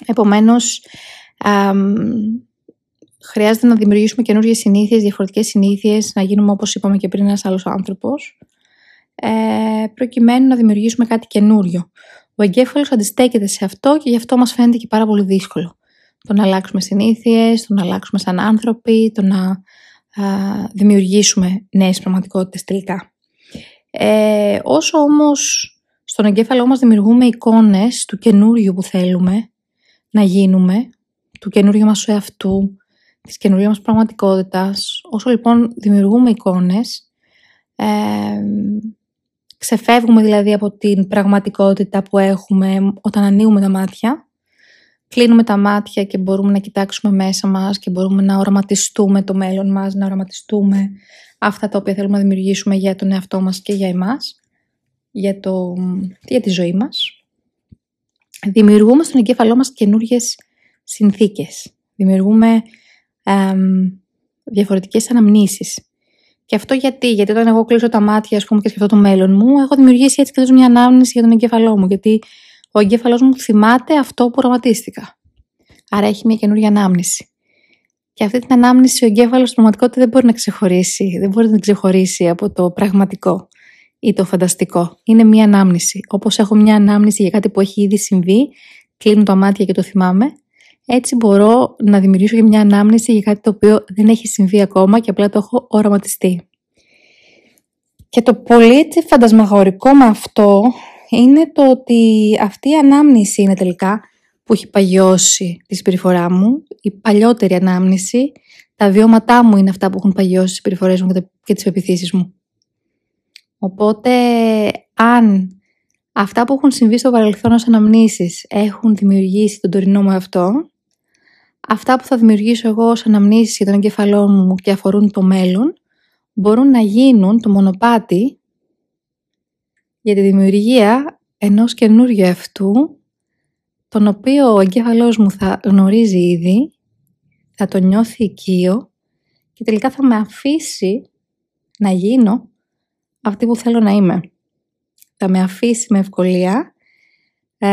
Επομένως, χρειάζεται να δημιουργήσουμε καινούργιες συνήθειες, διαφορετικές συνήθειες, να γίνουμε όπως είπαμε και πριν ένας άλλος άνθρωπος, ε, προκειμένου να δημιουργήσουμε κάτι καινούριο. Ο εγκέφαλος αντιστέκεται σε αυτό και γι' αυτό μας φαίνεται και πάρα πολύ δύσκολο. Το να αλλάξουμε συνήθειες, το να αλλάξουμε σαν άνθρωποι, το να δημιουργήσουμε νέες πραγματικότητες τελικά. Ε, όσο όμως στον εγκέφαλό μας δημιουργούμε εικόνες του καινούριου που θέλουμε να γίνουμε, του καινούριου μας εαυτού, της καινούργια μας πραγματικότητας. Όσο λοιπόν δημιουργούμε εικόνες, ε, ξεφεύγουμε δηλαδή από την πραγματικότητα που έχουμε όταν ανοίγουμε τα μάτια, κλείνουμε τα μάτια και μπορούμε να κοιτάξουμε μέσα μας και μπορούμε να οραματιστούμε το μέλλον μας, να οραματιστούμε αυτά τα οποία θέλουμε να δημιουργήσουμε για τον εαυτό μας και για εμάς, για, το, για τη ζωή μας. Δημιουργούμε στον εγκέφαλό μας καινούργιες συνθήκες. Δημιουργούμε διαφορετικές αναμνήσεις. Και αυτό γιατί, γιατί όταν εγώ κλείσω τα μάτια ας πούμε, και σκεφτώ το μέλλον μου, έχω δημιουργήσει έτσι και μια ανάμνηση για τον εγκέφαλό μου. Γιατί ο εγκέφαλός μου θυμάται αυτό που οραματίστηκα. Άρα έχει μια καινούργια ανάμνηση. Και αυτή την ανάμνηση ο εγκέφαλος στην πραγματικότητα δεν μπορεί να ξεχωρίσει. Δεν μπορεί να ξεχωρίσει από το πραγματικό ή το φανταστικό. Είναι μια ανάμνηση. Όπως έχω μια ανάμνηση για κάτι που έχει ήδη συμβεί, κλείνω τα μάτια και το θυμάμαι. Έτσι μπορώ να δημιουργήσω και μια ανάμνηση για κάτι το οποίο δεν έχει συμβεί ακόμα και απλά το έχω οραματιστεί. Και το πολύ έτσι φαντασμαγορικό με αυτό είναι το ότι αυτή η ανάμνηση είναι τελικά που έχει παγιώσει τη συμπεριφορά μου, η παλιότερη ανάμνηση, τα βιώματά μου είναι αυτά που έχουν παγιώσει τις συμπεριφορές μου και τις πεπιθήσεις μου. Οπότε, αν αυτά που έχουν συμβεί στο παρελθόν ως αναμνήσεις έχουν δημιουργήσει τον τωρινό μου αυτό, αυτά που θα δημιουργήσω εγώ ως αναμνήσεις για τον εγκεφαλό μου και αφορούν το μέλλον, μπορούν να γίνουν το μονοπάτι για τη δημιουργία ενός καινούριου αυτού τον οποίο ο εγκέφαλός μου θα γνωρίζει ήδη, θα το νιώθει οικείο και τελικά θα με αφήσει να γίνω αυτή που θέλω να είμαι. Θα με αφήσει με ευκολία ε,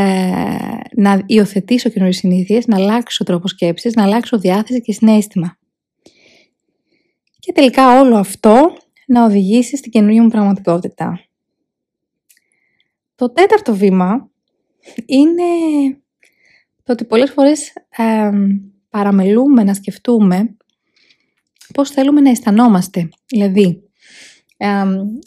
να υιοθετήσω καινούριες συνήθειες, να αλλάξω τρόπο σκέψης, να αλλάξω διάθεση και συνέστημα. Και τελικά όλο αυτό να οδηγήσει στην καινούργια μου πραγματικότητα. Το τέταρτο βήμα είναι το ότι πολλές φορές παραμελούμε να σκεφτούμε πώς θέλουμε να αισθανόμαστε. Δηλαδή,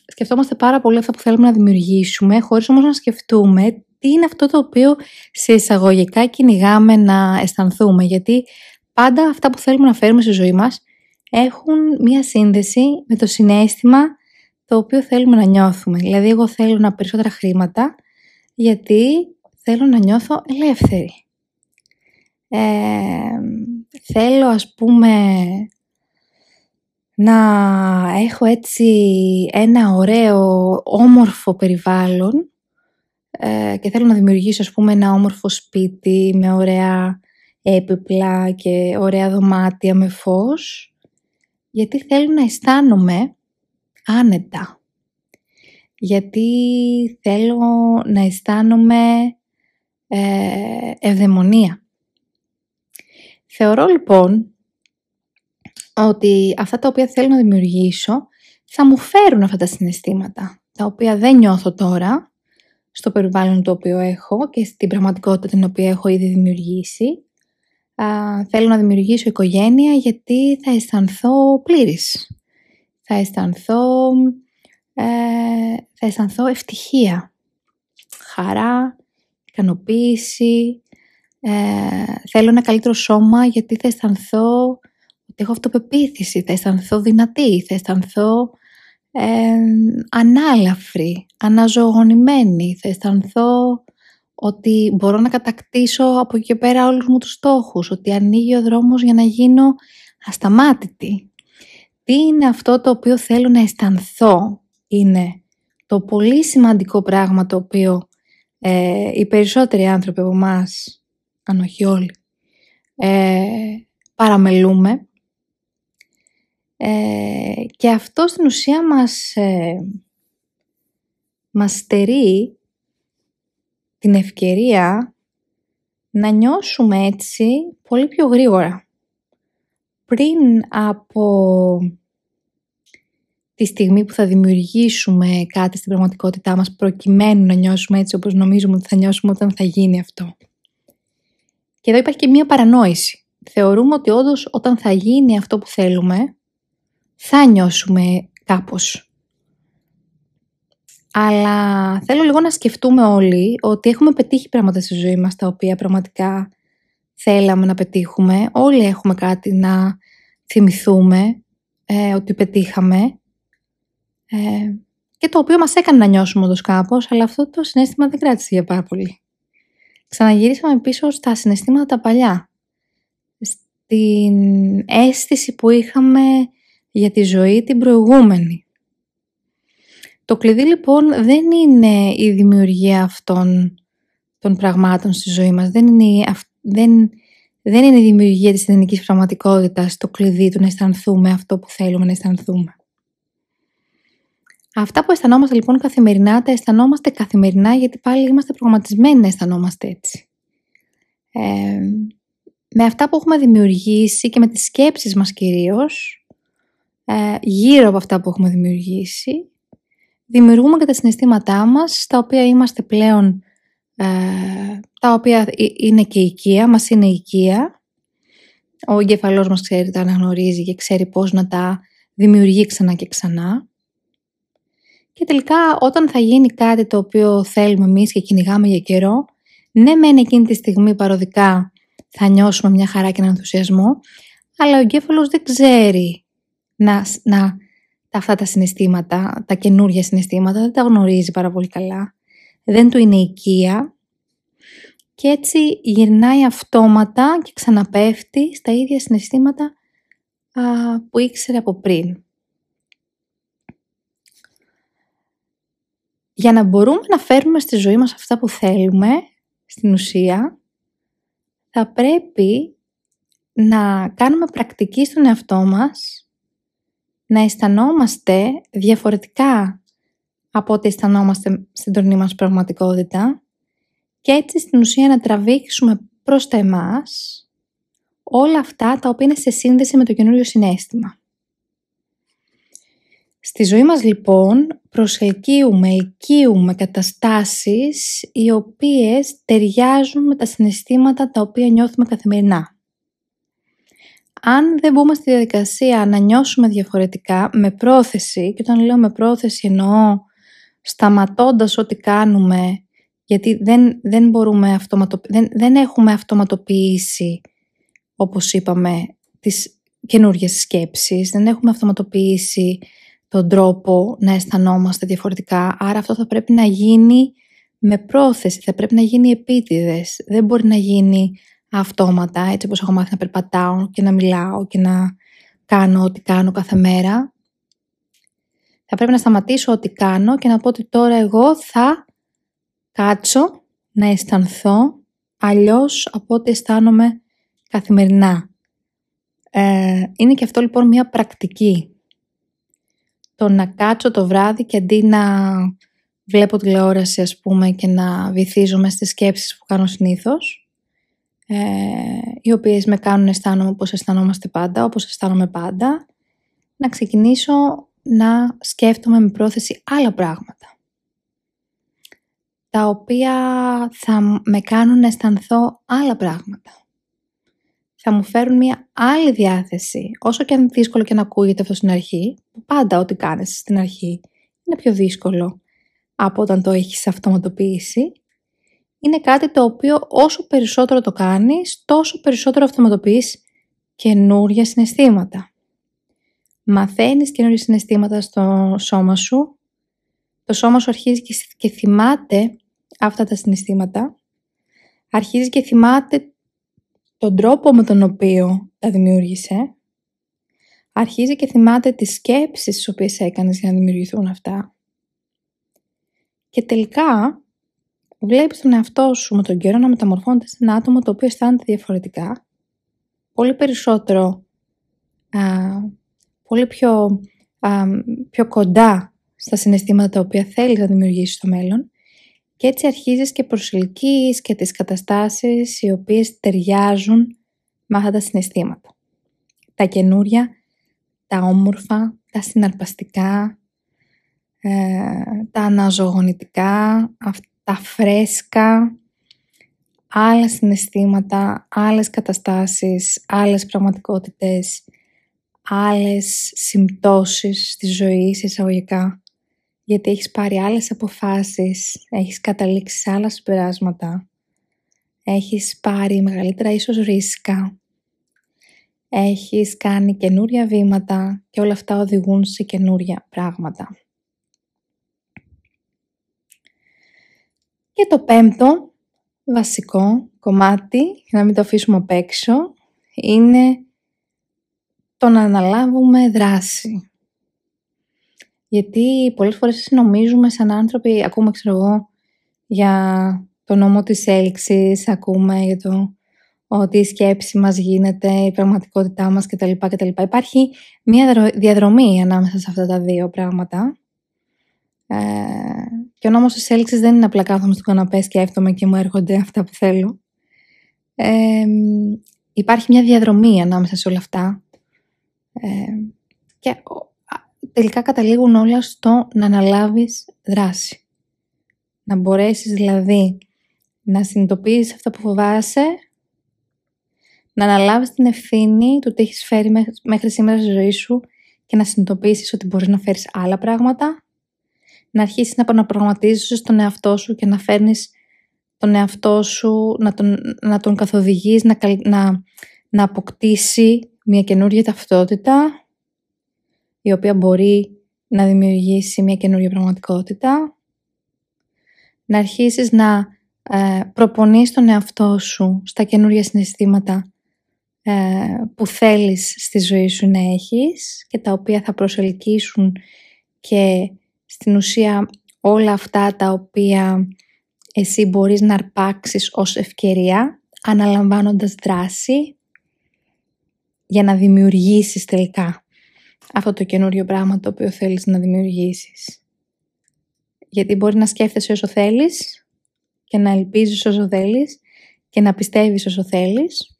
σκεφτόμαστε πάρα πολύ αυτά που θέλουμε να δημιουργήσουμε, χωρίς όμως να σκεφτούμε τι είναι αυτό το οποίο σε εισαγωγικά κυνηγάμε να αισθανθούμε. Γιατί πάντα αυτά που θέλουμε να φέρουμε στη ζωή μας έχουν μία σύνδεση με το συνέστημα το οποίο θέλουμε να νιώθουμε. Δηλαδή, εγώ θέλω να περισσότερα χρήματα γιατί θέλω να νιώθω ελεύθερη θέλω ας πούμε να έχω έτσι ένα ωραίο όμορφο περιβάλλον ε, και θέλω να δημιουργήσω ας πούμε ένα όμορφο σπίτι με ωραία έπιπλα και ωραία δωμάτια με φως γιατί θέλω να αισθάνομαι άνετα. Γιατί θέλω να αισθάνομαι ε, ευδαιμονία Θεωρώ λοιπόν ότι αυτά τα οποία θέλω να δημιουργήσω θα μου φέρουν αυτά τα συναισθήματα, τα οποία δεν νιώθω τώρα στο περιβάλλον το οποίο έχω και στην πραγματικότητα την οποία έχω ήδη δημιουργήσει. Α, θέλω να δημιουργήσω οικογένεια γιατί θα αισθανθώ πλήρης. Θα αισθανθώ, ε, θα αισθανθώ ευτυχία, χαρά, ικανοποίηση, ε, θέλω ένα καλύτερο σώμα γιατί θα αισθανθώ ότι έχω αυτοπεποίθηση, θα αισθανθώ δυνατή, θα αισθανθώ ε, ανάλαφρη, αναζωογονημένη, θα αισθανθώ ότι μπορώ να κατακτήσω από εκεί και πέρα όλους μου τους στόχους, ότι ανοίγει ο δρόμος για να γίνω ασταμάτητη. Τι είναι αυτό το οποίο θέλω να αισθανθώ; Είναι το πολύ σημαντικό πράγμα το οποίο ε, οι περισσότεροι άνθρωποι από εμάς αν όχι όλοι, ε, παραμελούμε ε, και αυτό στην ουσία μας, ε, μας στερεί την ευκαιρία να νιώσουμε έτσι πολύ πιο γρήγορα. Πριν από τη στιγμή που θα δημιουργήσουμε κάτι στην πραγματικότητά μας προκειμένου να νιώσουμε έτσι όπως νομίζουμε ότι θα νιώσουμε όταν θα γίνει αυτό. Και εδώ υπάρχει και μία παρανόηση. Θεωρούμε ότι όντως όταν θα γίνει αυτό που θέλουμε, θα νιώσουμε κάπως. Αλλά θέλω λίγο να σκεφτούμε όλοι ότι έχουμε πετύχει πράγματα στη ζωή μας τα οποία πραγματικά θέλαμε να πετύχουμε. Όλοι έχουμε κάτι να θυμηθούμε ε, ότι πετύχαμε ε, και το οποίο μας έκανε να νιώσουμε όντως κάπως, αλλά αυτό το συνέστημα δεν κράτησε για πάρα πολύ ξαναγυρίσαμε πίσω στα συναισθήματα τα παλιά. Στην αίσθηση που είχαμε για τη ζωή την προηγούμενη. Το κλειδί λοιπόν δεν είναι η δημιουργία αυτών των πραγμάτων στη ζωή μας. Δεν είναι, δεν, δεν είναι η δημιουργία της ιδανικής πραγματικότητας το κλειδί του να αισθανθούμε αυτό που θέλουμε να αισθανθούμε. Αυτά που αισθανόμαστε λοιπόν καθημερινά, τα αισθανόμαστε καθημερινά γιατί πάλι είμαστε προγραμματισμένοι να αισθανόμαστε έτσι. Ε, με αυτά που έχουμε δημιουργήσει και με τις σκέψεις μας κυρίως, ε, γύρω από αυτά που έχουμε δημιουργήσει, δημιουργούμε και τα συναισθήματά μας, τα οποία είμαστε πλέον, ε, τα οποία είναι και οικία, μας είναι οικία. Ο εγκεφαλός μας ξέρει, τα αναγνωρίζει και ξέρει πώς να τα δημιουργεί ξανά και ξανά. Και τελικά όταν θα γίνει κάτι το οποίο θέλουμε εμείς και κυνηγάμε για καιρό, ναι μεν εκείνη τη στιγμή παροδικά θα νιώσουμε μια χαρά και έναν ενθουσιασμό, αλλά ο εγκέφαλος δεν ξέρει να, να, αυτά τα συναισθήματα, τα καινούργια συναισθήματα, δεν τα γνωρίζει πάρα πολύ καλά. Δεν του είναι οικία και έτσι γυρνάει αυτόματα και ξαναπέφτει στα ίδια συναισθήματα α, που ήξερε από πριν. Για να μπορούμε να φέρουμε στη ζωή μας αυτά που θέλουμε, στην ουσία, θα πρέπει να κάνουμε πρακτική στον εαυτό μας, να αισθανόμαστε διαφορετικά από ό,τι αισθανόμαστε στην τωρινή μας πραγματικότητα και έτσι στην ουσία να τραβήξουμε προς τα εμάς όλα αυτά τα οποία είναι σε σύνδεση με το καινούριο συνέστημα. Στη ζωή μας λοιπόν προσελκύουμε, οικείουμε καταστάσεις οι οποίες ταιριάζουν με τα συναισθήματα τα οποία νιώθουμε καθημερινά. Αν δεν μπούμε στη διαδικασία να νιώσουμε διαφορετικά με πρόθεση, και όταν λέω με πρόθεση εννοώ σταματώντας ό,τι κάνουμε, γιατί δεν, δεν, μπορούμε δεν, δεν έχουμε αυτοματοποιήσει, όπως είπαμε, τις καινούργιες σκέψεις, δεν έχουμε αυτοματοποιήσει τον τρόπο να αισθανόμαστε διαφορετικά. Άρα αυτό θα πρέπει να γίνει με πρόθεση, θα πρέπει να γίνει επίτηδες. Δεν μπορεί να γίνει αυτόματα, έτσι όπως έχω μάθει να περπατάω και να μιλάω και να κάνω ό,τι κάνω κάθε μέρα. Θα πρέπει να σταματήσω ό,τι κάνω και να πω ότι τώρα εγώ θα κάτσω να αισθανθώ αλλιώς από ό,τι αισθάνομαι καθημερινά. Ε, είναι και αυτό λοιπόν μια πρακτική το να κάτσω το βράδυ και αντί να βλέπω τηλεόραση ας πούμε και να βυθίζομαι στις σκέψεις που κάνω συνήθως ε, οι οποίες με κάνουν αισθάνομαι όπως αισθανόμαστε πάντα, όπως αισθάνομαι πάντα να ξεκινήσω να σκέφτομαι με πρόθεση άλλα πράγματα τα οποία θα με κάνουν να αισθανθώ άλλα πράγματα θα μου φέρουν μια άλλη διάθεση. Όσο και αν δύσκολο και να ακούγεται αυτό στην αρχή, πάντα ό,τι κάνεις στην αρχή είναι πιο δύσκολο από όταν το έχεις αυτοματοποιήσει. Είναι κάτι το οποίο όσο περισσότερο το κάνεις, τόσο περισσότερο αυτοματοποιείς καινούργια συναισθήματα. Μαθαίνεις καινούργια συναισθήματα στο σώμα σου, το σώμα σου αρχίζει και θυμάται αυτά τα συναισθήματα, αρχίζει και θυμάται τον τρόπο με τον οποίο τα δημιούργησε, αρχίζει και θυμάται τις σκέψεις τις οποίες έκανες για να δημιουργηθούν αυτά. Και τελικά βλέπεις τον εαυτό σου με τον καιρό να μεταμορφώνεται σε ένα άτομο το οποίο αισθάνεται διαφορετικά, πολύ περισσότερο, α, πολύ πιο, α, πιο κοντά στα συναισθήματα τα οποία θέλεις να δημιουργήσεις στο μέλλον και έτσι αρχίζεις και προσελκύεις και τις καταστάσεις οι οποίες ταιριάζουν με αυτά τα συναισθήματα. Τα καινούρια, τα όμορφα, τα συναρπαστικά, ε, τα αναζωογονητικά, τα φρέσκα, άλλα συναισθήματα, άλλες καταστάσεις, άλλες πραγματικότητες, άλλες συμπτώσεις στη ζωή εισαγωγικά γιατί έχεις πάρει άλλες αποφάσεις, έχεις καταλήξει σε άλλα συμπεράσματα, έχεις πάρει μεγαλύτερα ίσως ρίσκα, έχεις κάνει καινούρια βήματα και όλα αυτά οδηγούν σε καινούρια πράγματα. Και το πέμπτο βασικό κομμάτι, για να μην το αφήσουμε απ' έξω, είναι το να αναλάβουμε δράση. Γιατί πολλές φορές νομίζουμε σαν άνθρωποι, ακούμε ξέρω εγώ για το νόμο της έλξης, ακούμε για το ότι η σκέψη μας γίνεται, η πραγματικότητά μας κτλ. κτλ. Υπάρχει μια διαδρομή ανάμεσα σε αυτά τα δύο πράγματα. Ε, και ο νόμος της έλξης δεν είναι απλά κάθομαι στον καναπέ, σκέφτομαι και μου έρχονται αυτά που θέλω. Ε, υπάρχει μια διαδρομή ανάμεσα σε όλα αυτά. Ε, και τελικά καταλήγουν όλα στο να αναλάβεις δράση. Να μπορέσεις δηλαδή να συνειδητοποιήσεις αυτά που φοβάσαι, να αναλάβεις την ευθύνη του τι έχεις φέρει μέχρι σήμερα στη ζωή σου και να συνειδητοποιήσεις ότι μπορείς να φέρεις άλλα πράγματα, να αρχίσεις να επαναπραγματίζεσαι στον εαυτό σου και να φέρνεις τον εαυτό σου, να τον, να τον καθοδηγείς, να, να, να αποκτήσει μια καινούργια ταυτότητα, η οποία μπορεί να δημιουργήσει μια καινούργια πραγματικότητα, να αρχίσεις να ε, προπονείς τον εαυτό σου στα καινούργια συναισθήματα ε, που θέλεις στη ζωή σου να έχεις και τα οποία θα προσελκύσουν και στην ουσία όλα αυτά τα οποία εσύ μπορείς να αρπάξεις ως ευκαιρία αναλαμβάνοντας δράση για να δημιουργήσεις τελικά αυτό το καινούριο πράγμα το οποίο θέλεις να δημιουργήσεις. Γιατί μπορεί να σκέφτεσαι όσο θέλεις και να ελπίζεις όσο θέλεις και να πιστεύεις όσο θέλεις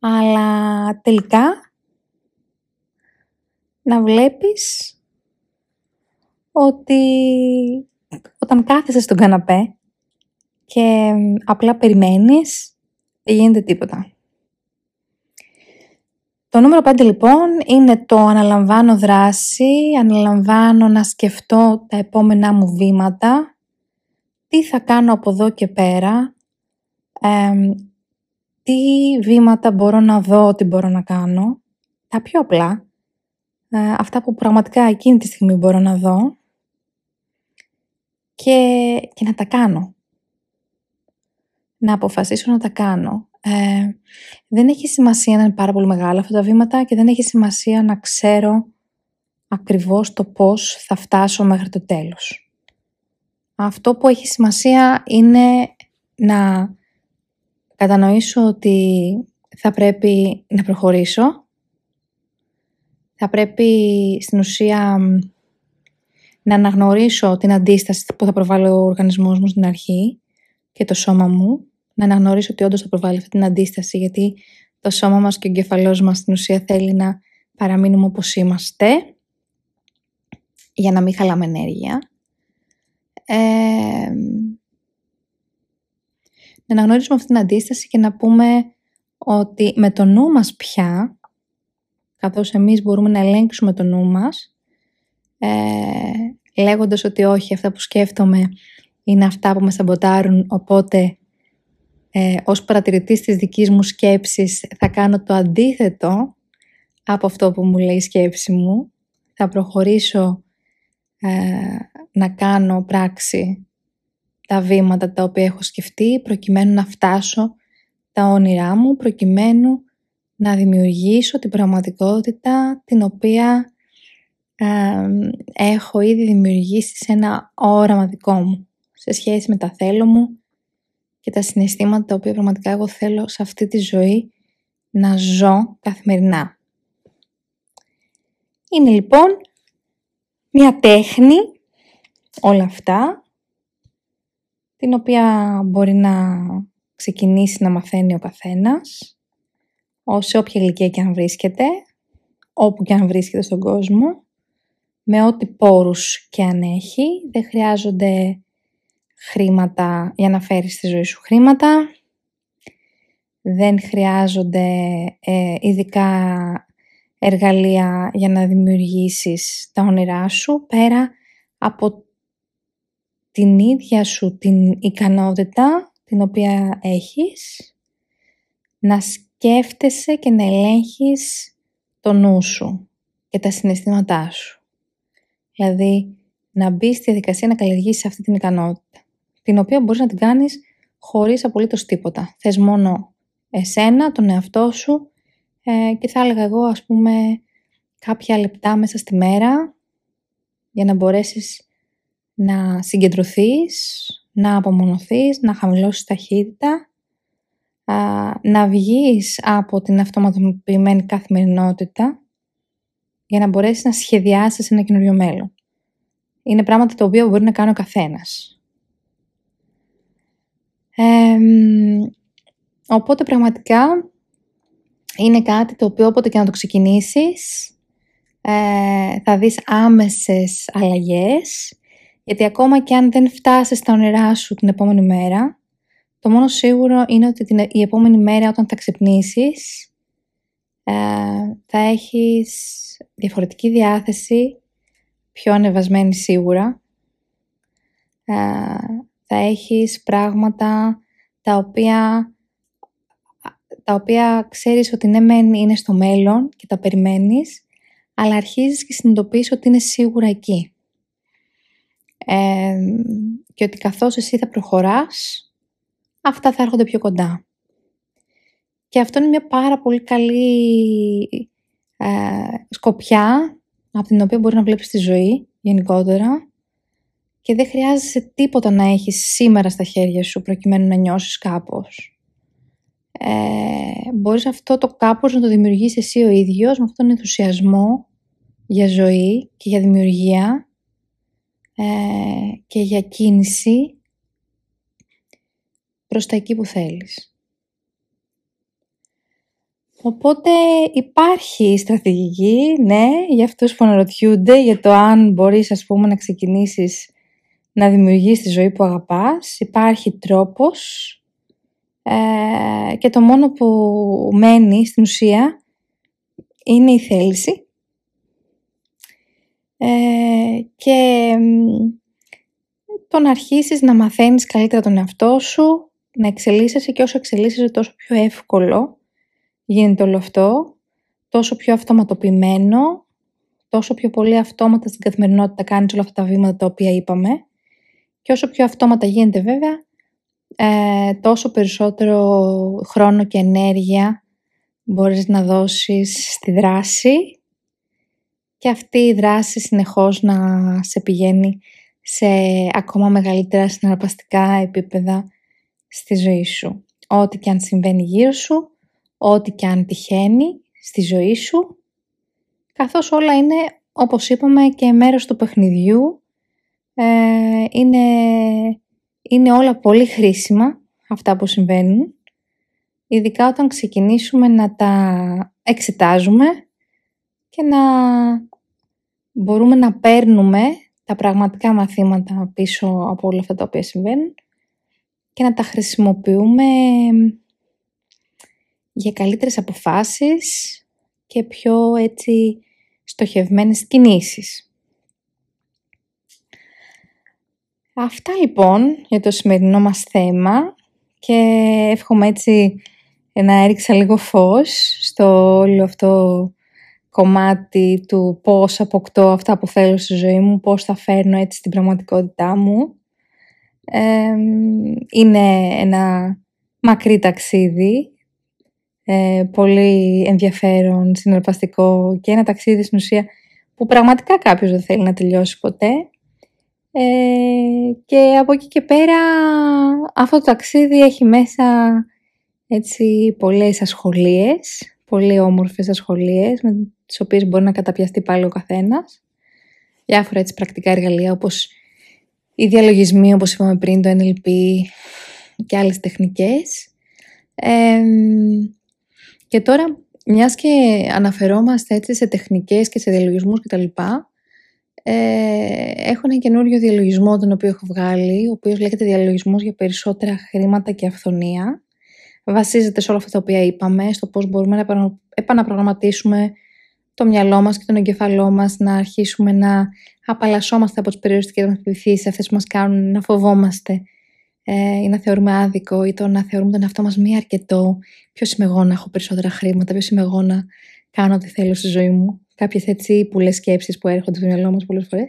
αλλά τελικά να βλέπεις ότι όταν κάθεσαι στον καναπέ και απλά περιμένεις, δεν γίνεται τίποτα. Το νούμερο 5 λοιπόν είναι το αναλαμβάνω δράση, αναλαμβάνω να σκεφτώ τα επόμενά μου βήματα, τι θα κάνω από εδώ και πέρα, τι βήματα μπορώ να δω ότι μπορώ να κάνω, τα πιο απλά, ε, αυτά που πραγματικά εκείνη τη στιγμή μπορώ να δω και, και να τα κάνω. Να αποφασίσω να τα κάνω. Ε, δεν έχει σημασία να είναι πάρα πολύ μεγάλα αυτά τα βήματα και δεν έχει σημασία να ξέρω ακριβώς το πώς θα φτάσω μέχρι το τέλος. Αυτό που έχει σημασία είναι να κατανοήσω ότι θα πρέπει να προχωρήσω. Θα πρέπει στην ουσία να αναγνωρίσω την αντίσταση που θα προβάλλει ο οργανισμός μου στην αρχή και το σώμα μου. Να αναγνωρίσω ότι όντως θα προβάλλει αυτή την αντίσταση γιατί το σώμα μας και ο εγκεφαλός μας στην ουσία θέλει να παραμείνουμε όπως είμαστε για να μην χαλάμε ενέργεια. Ε, να αναγνωρίσουμε αυτή την αντίσταση και να πούμε ότι με το νου μας πια, καθώς εμείς μπορούμε να ελέγξουμε το νου μας, ε, λέγοντας ότι όχι, αυτά που σκέφτομαι είναι αυτά που με σαμποτάρουν, οπότε ε, ως παρατηρητής της δικής μου σκέψης θα κάνω το αντίθετο από αυτό που μου λέει η σκέψη μου. Θα προχωρήσω ε, να κάνω πράξη τα βήματα τα οποία έχω σκεφτεί προκειμένου να φτάσω τα όνειρά μου, προκειμένου να δημιουργήσω την πραγματικότητα την οποία έχω ήδη δημιουργήσει σε ένα όραμα δικό μου σε σχέση με τα θέλω μου και τα συναισθήματα τα οποία πραγματικά εγώ θέλω σε αυτή τη ζωή να ζω καθημερινά. Είναι λοιπόν μια τέχνη όλα αυτά την οποία μπορεί να ξεκινήσει να μαθαίνει ο καθένας, σε όποια ηλικία και αν βρίσκεται, όπου και αν βρίσκεται στον κόσμο, με ό,τι πόρους και αν έχει. Δεν χρειάζονται χρήματα για να φέρεις στη ζωή σου χρήματα. Δεν χρειάζονται ε, ειδικά εργαλεία για να δημιουργήσεις τα όνειρά σου, πέρα από την ίδια σου την ικανότητα την οποία έχεις να σκέφτεσαι και να ελέγχεις το νου σου και τα συναισθήματά σου. Δηλαδή, να μπεις στη διαδικασία να καλλιεργήσεις αυτή την ικανότητα, την οποία μπορείς να την κάνεις χωρίς απολύτως τίποτα. Θες μόνο εσένα, τον εαυτό σου ε, και θα έλεγα εγώ ας πούμε κάποια λεπτά μέσα στη μέρα για να μπορέσεις να συγκεντρωθείς, να απομονωθείς, να χαμηλώσεις ταχύτητα να βγεις από την αυτοματοποιημένη καθημερινότητα για να μπορέσεις να σχεδιάσεις ένα καινούριο μέλλον. Είναι πράγματα τα οποία μπορεί να κάνει ο καθένας. Οπότε πραγματικά είναι κάτι το οποίο όποτε και να το ξεκινήσεις ε, θα δεις άμεσες αλλαγές γιατί ακόμα και αν δεν φτάσεις στα όνειρά σου την επόμενη μέρα το μόνο σίγουρο είναι ότι την, η επόμενη μέρα όταν θα ξυπνήσεις ε, θα έχεις διαφορετική διάθεση, πιο ανεβασμένη σίγουρα. Ε, θα έχεις πράγματα τα οποία, τα οποία ξέρεις ότι ναι μεν είναι στο μέλλον και τα περιμένεις, αλλά αρχίζεις και συνειδητοποιείς ότι είναι σίγουρα εκεί. Ε, και ότι καθώς εσύ θα προχωράς, αυτά θα έρχονται πιο κοντά. Και αυτό είναι μια πάρα πολύ καλή ε, σκοπιά από την οποία μπορεί να βλέπεις τη ζωή γενικότερα και δεν χρειάζεσαι τίποτα να έχεις σήμερα στα χέρια σου προκειμένου να νιώσεις κάπως. Ε, μπορείς αυτό το κάπως να το δημιουργήσεις εσύ ο ίδιος με αυτόν τον ενθουσιασμό για ζωή και για δημιουργία ε, και για κίνηση προς τα εκεί που θέλεις. Οπότε υπάρχει στρατηγική, ναι, για αυτούς που αναρωτιούνται για το αν μπορείς ας πούμε να ξεκινήσεις να δημιουργήσεις τη ζωή που αγαπάς. Υπάρχει τρόπος ε, και το μόνο που μένει στην ουσία είναι η θέληση ε, και το να αρχίσεις να μαθαίνεις καλύτερα τον εαυτό σου, να εξελίσσεσαι και όσο εξελίσσεσαι τόσο πιο εύκολο γίνεται όλο αυτό, τόσο πιο αυτοματοποιημένο, τόσο πιο πολύ αυτόματα στην καθημερινότητα κάνεις όλα αυτά τα βήματα τα οποία είπαμε και όσο πιο αυτόματα γίνεται βέβαια, ε, τόσο περισσότερο χρόνο και ενέργεια μπορείς να δώσεις στη δράση και αυτή η δράση συνεχώς να σε πηγαίνει σε ακόμα μεγαλύτερα συναρπαστικά επίπεδα στη ζωή σου. Ό,τι και αν συμβαίνει γύρω σου, ό,τι και αν τυχαίνει στη ζωή σου, καθώς όλα είναι, όπως είπαμε, και μέρος του παιχνιδιού. Ε, είναι, είναι όλα πολύ χρήσιμα αυτά που συμβαίνουν, ειδικά όταν ξεκινήσουμε να τα εξετάζουμε και να μπορούμε να παίρνουμε τα πραγματικά μαθήματα πίσω από όλα αυτά τα οποία συμβαίνουν και να τα χρησιμοποιούμε για καλύτερες αποφάσεις και πιο έτσι στοχευμένες κινήσεις. Αυτά λοιπόν για το σημερινό μας θέμα και εύχομαι έτσι να έριξα λίγο φως στο όλο αυτό κομμάτι του πώς αποκτώ αυτά που θέλω στη ζωή μου, πώς θα φέρνω έτσι την πραγματικότητά μου είναι ένα μακρύ ταξίδι, ε, πολύ ενδιαφέρον, συναρπαστικό και ένα ταξίδι στην ουσία που πραγματικά κάποιος δεν θέλει να τελειώσει ποτέ. Ε, και από εκεί και πέρα αυτό το ταξίδι έχει μέσα έτσι πολλές ασχολίες, πολύ όμορφες ασχολίες με τις οποίες μπορεί να καταπιαστεί πάλι ο καθένας. Διάφορα έτσι πρακτικά εργαλεία όπως οι διαλογισμοί όπως είπαμε πριν, το NLP και άλλες τεχνικές. και τώρα, μιας και αναφερόμαστε έτσι σε τεχνικές και σε διαλογισμούς κτλ. Ε, έχω ένα καινούριο διαλογισμό τον οποίο έχω βγάλει, ο οποίος λέγεται διαλογισμός για περισσότερα χρήματα και αυθονία. Βασίζεται σε όλα αυτά τα οποία είπαμε, στο πώς μπορούμε να επαναπρογραμματίσουμε το μυαλό μας και τον εγκεφαλό μας, να αρχίσουμε να απαλλασσόμαστε από τις περιοριστικές μας πεπιθήσεις, αυτές που μας κάνουν να φοβόμαστε ε, ή να θεωρούμε άδικο ή το να θεωρούμε τον εαυτό μας μη αρκετό. Ποιος είμαι εγώ να έχω περισσότερα χρήματα, ποιος είμαι εγώ να κάνω ό,τι θέλω στη ζωή μου. Κάποιες έτσι πολλές σκέψεις που έρχονται στο μυαλό μας πολλές φορές.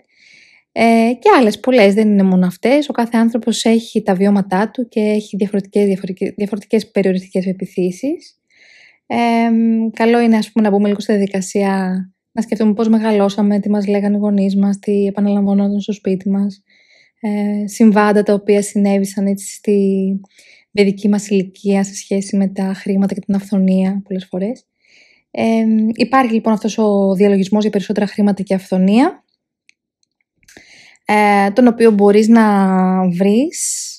Ε, και άλλες πολλές, δεν είναι μόνο αυτές. Ο κάθε άνθρωπος έχει τα βιώματά του και έχει διαφορετικές, διαφορετικές, διαφορετικές περιοριστικές πεπιθήσεις. Ε, καλό είναι ας πούμε να μπούμε λίγο στη διαδικασία να σκεφτούμε πώς μεγαλώσαμε, τι μας λέγανε οι γονείς μας, τι επαναλαμβανόταν στο σπίτι μας, ε, συμβάντα τα οποία συνέβησαν έτσι στη παιδική μας ηλικία σε σχέση με τα χρήματα και την αυθονία πολλές φορές. Ε, υπάρχει λοιπόν αυτός ο διαλογισμός για περισσότερα χρήματα και αυθονία, ε, τον οποίο μπορείς να βρεις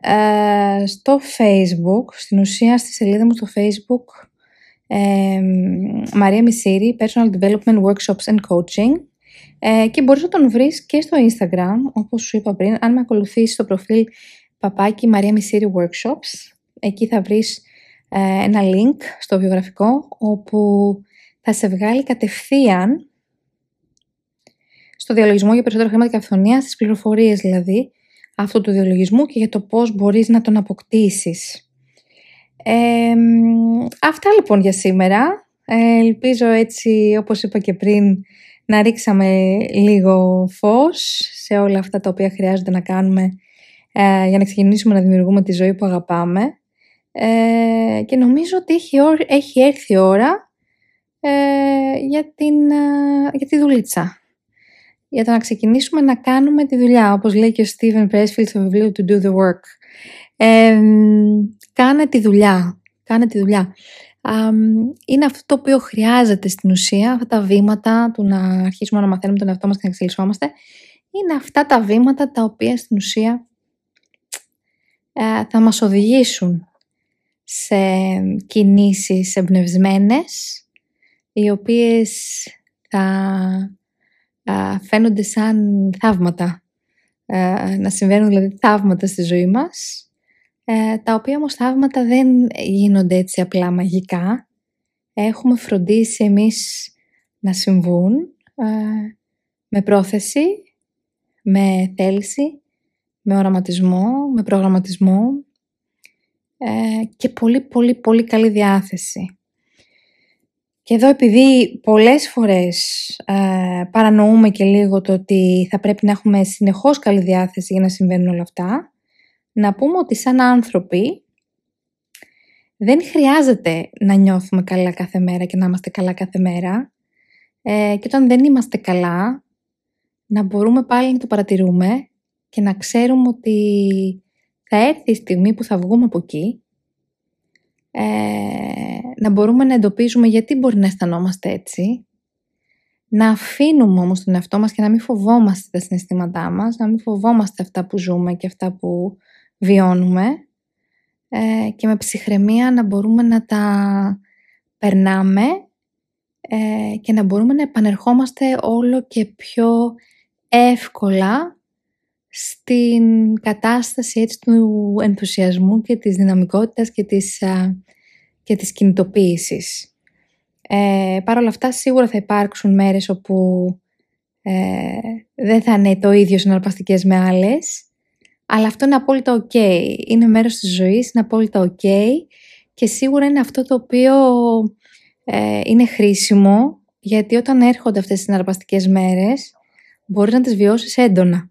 ε, στο facebook, στην ουσία στη σελίδα μου στο facebook, ε, Μαρία Μισήρη, Personal Development Workshops and Coaching. Ε, και μπορείς να τον βρεις και στο Instagram, όπως σου είπα πριν, αν με ακολουθήσεις στο προφίλ παπάκι Μαρία Μισήρη Workshops, εκεί θα βρεις ε, ένα link στο βιογραφικό, όπου θα σε βγάλει κατευθείαν στο διαλογισμό για περισσότερα χρήματα και αυθονία, στις πληροφορίες δηλαδή, αυτού του διαλογισμού και για το πώς μπορείς να τον αποκτήσεις. αυτά λοιπόν για σήμερα. Ε, ελπίζω έτσι, όπως είπα και πριν, να ρίξαμε λίγο φως σε όλα αυτά τα οποία χρειάζεται να κάνουμε ε, για να ξεκινήσουμε να δημιουργούμε τη ζωή που αγαπάμε. Ε, και νομίζω ότι έχει, έχει έρθει η ώρα ε, για, την, ε, για τη δουλίτσα για το να ξεκινήσουμε να κάνουμε τη δουλειά, όπως λέει και ο Steven Pressfield στο βιβλίο του Do The Work. Ε, κάνε τη δουλειά, κάνε τη δουλειά. είναι αυτό το οποίο χρειάζεται στην ουσία, αυτά τα βήματα του να αρχίσουμε να μαθαίνουμε τον εαυτό μας και να εξελισσόμαστε, είναι αυτά τα βήματα τα οποία στην ουσία ε, θα μας οδηγήσουν σε κινήσεις εμπνευσμένες, οι οποίες θα φαίνονται σαν θαύματα. να συμβαίνουν δηλαδή θαύματα στη ζωή μας, ε, τα οποία όμως θαύματα δεν γίνονται έτσι απλά μαγικά. Έχουμε φροντίσει εμείς να συμβούν με πρόθεση, με θέληση, με οραματισμό, με προγραμματισμό ε, και πολύ πολύ πολύ καλή διάθεση. Και εδώ επειδή πολλές φορές ε, παρανοούμε και λίγο το ότι θα πρέπει να έχουμε συνεχώς καλή διάθεση για να συμβαίνουν όλα αυτά, να πούμε ότι σαν άνθρωποι δεν χρειάζεται να νιώθουμε καλά κάθε μέρα και να είμαστε καλά κάθε μέρα. Ε, και όταν δεν είμαστε καλά, να μπορούμε πάλι να το παρατηρούμε και να ξέρουμε ότι θα έρθει η στιγμή που θα βγούμε από εκεί ε, να μπορούμε να εντοπίζουμε γιατί μπορεί να αισθανόμαστε έτσι, να αφήνουμε όμως τον εαυτό μας και να μην φοβόμαστε τα συναισθήματά μας, να μην φοβόμαστε αυτά που ζούμε και αυτά που βιώνουμε ε, και με ψυχραιμία να μπορούμε να τα περνάμε ε, και να μπορούμε να επανερχόμαστε όλο και πιο εύκολα στην κατάσταση έτσι του ενθουσιασμού και της δυναμικότητας και της, και της κινητοποίησης. Ε, Παρ' όλα αυτά σίγουρα θα υπάρξουν μέρες όπου ε, δεν θα είναι το ίδιο συναρπαστικές με άλλες, αλλά αυτό είναι απόλυτα ok. Είναι μέρος της ζωής, είναι απόλυτα ok και σίγουρα είναι αυτό το οποίο ε, είναι χρήσιμο γιατί όταν έρχονται αυτές τις συναρπαστικές μέρες μπορείς να τις βιώσεις έντονα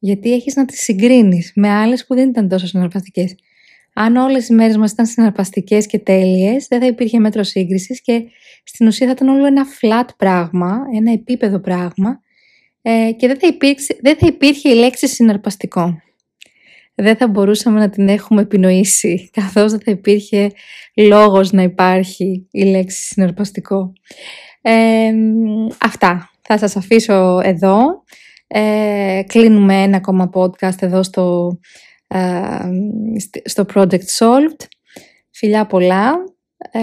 γιατί έχεις να τις συγκρίνεις με άλλες που δεν ήταν τόσο συναρπαστικές. Αν όλες οι μέρες μας ήταν συναρπαστικές και τέλειες, δεν θα υπήρχε μέτρο σύγκρισης και στην ουσία θα ήταν όλο ένα flat πράγμα, ένα επίπεδο πράγμα ε, και δεν θα, υπήρξε, δεν θα υπήρχε η λέξη συναρπαστικό. Δεν θα μπορούσαμε να την έχουμε επινοήσει, καθώς δεν θα υπήρχε λόγος να υπάρχει η λέξη συναρπαστικό. Ε, αυτά. Θα σας αφήσω εδώ. Ε, κλείνουμε ένα ακόμα podcast εδώ στο, ε, στο Project Solved. Φιλιά πολλά ε,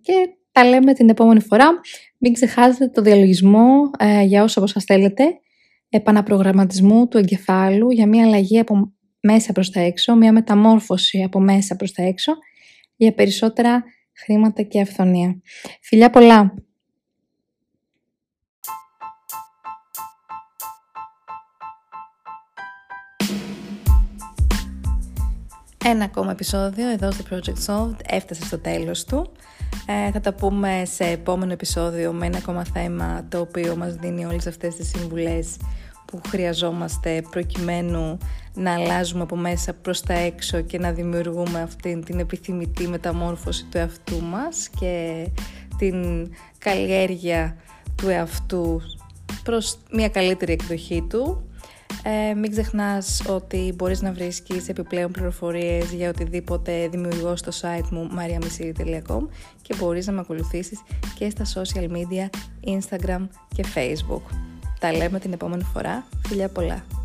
και τα λέμε την επόμενη φορά. Μην ξεχάσετε το διαλογισμό ε, για όσο σας θέλετε επαναπρογραμματισμού του εγκεφάλου για μια αλλαγή από μέσα προς τα έξω, μια μεταμόρφωση από μέσα προς τα έξω για περισσότερα χρήματα και αυθονία. Φιλιά πολλά! Ένα ακόμα επεισόδιο εδώ στο Project Solved έφτασε στο τέλος του. Ε, θα τα πούμε σε επόμενο επεισόδιο με ένα ακόμα θέμα το οποίο μας δίνει όλες αυτές τις συμβουλές που χρειαζόμαστε προκειμένου να αλλάζουμε από μέσα προς τα έξω και να δημιουργούμε αυτή την επιθυμητή μεταμόρφωση του εαυτού μας και την καλλιέργεια του εαυτού προς μια καλύτερη εκδοχή του. Ε, μην ξεχνάς ότι μπορείς να βρίσκεις επιπλέον πληροφορίες για οτιδήποτε δημιουργώ στο site μου mariamisiri.com και μπορείς να με ακολουθήσεις και στα social media Instagram και Facebook. Τα λέμε την επόμενη φορά. Φιλιά πολλά!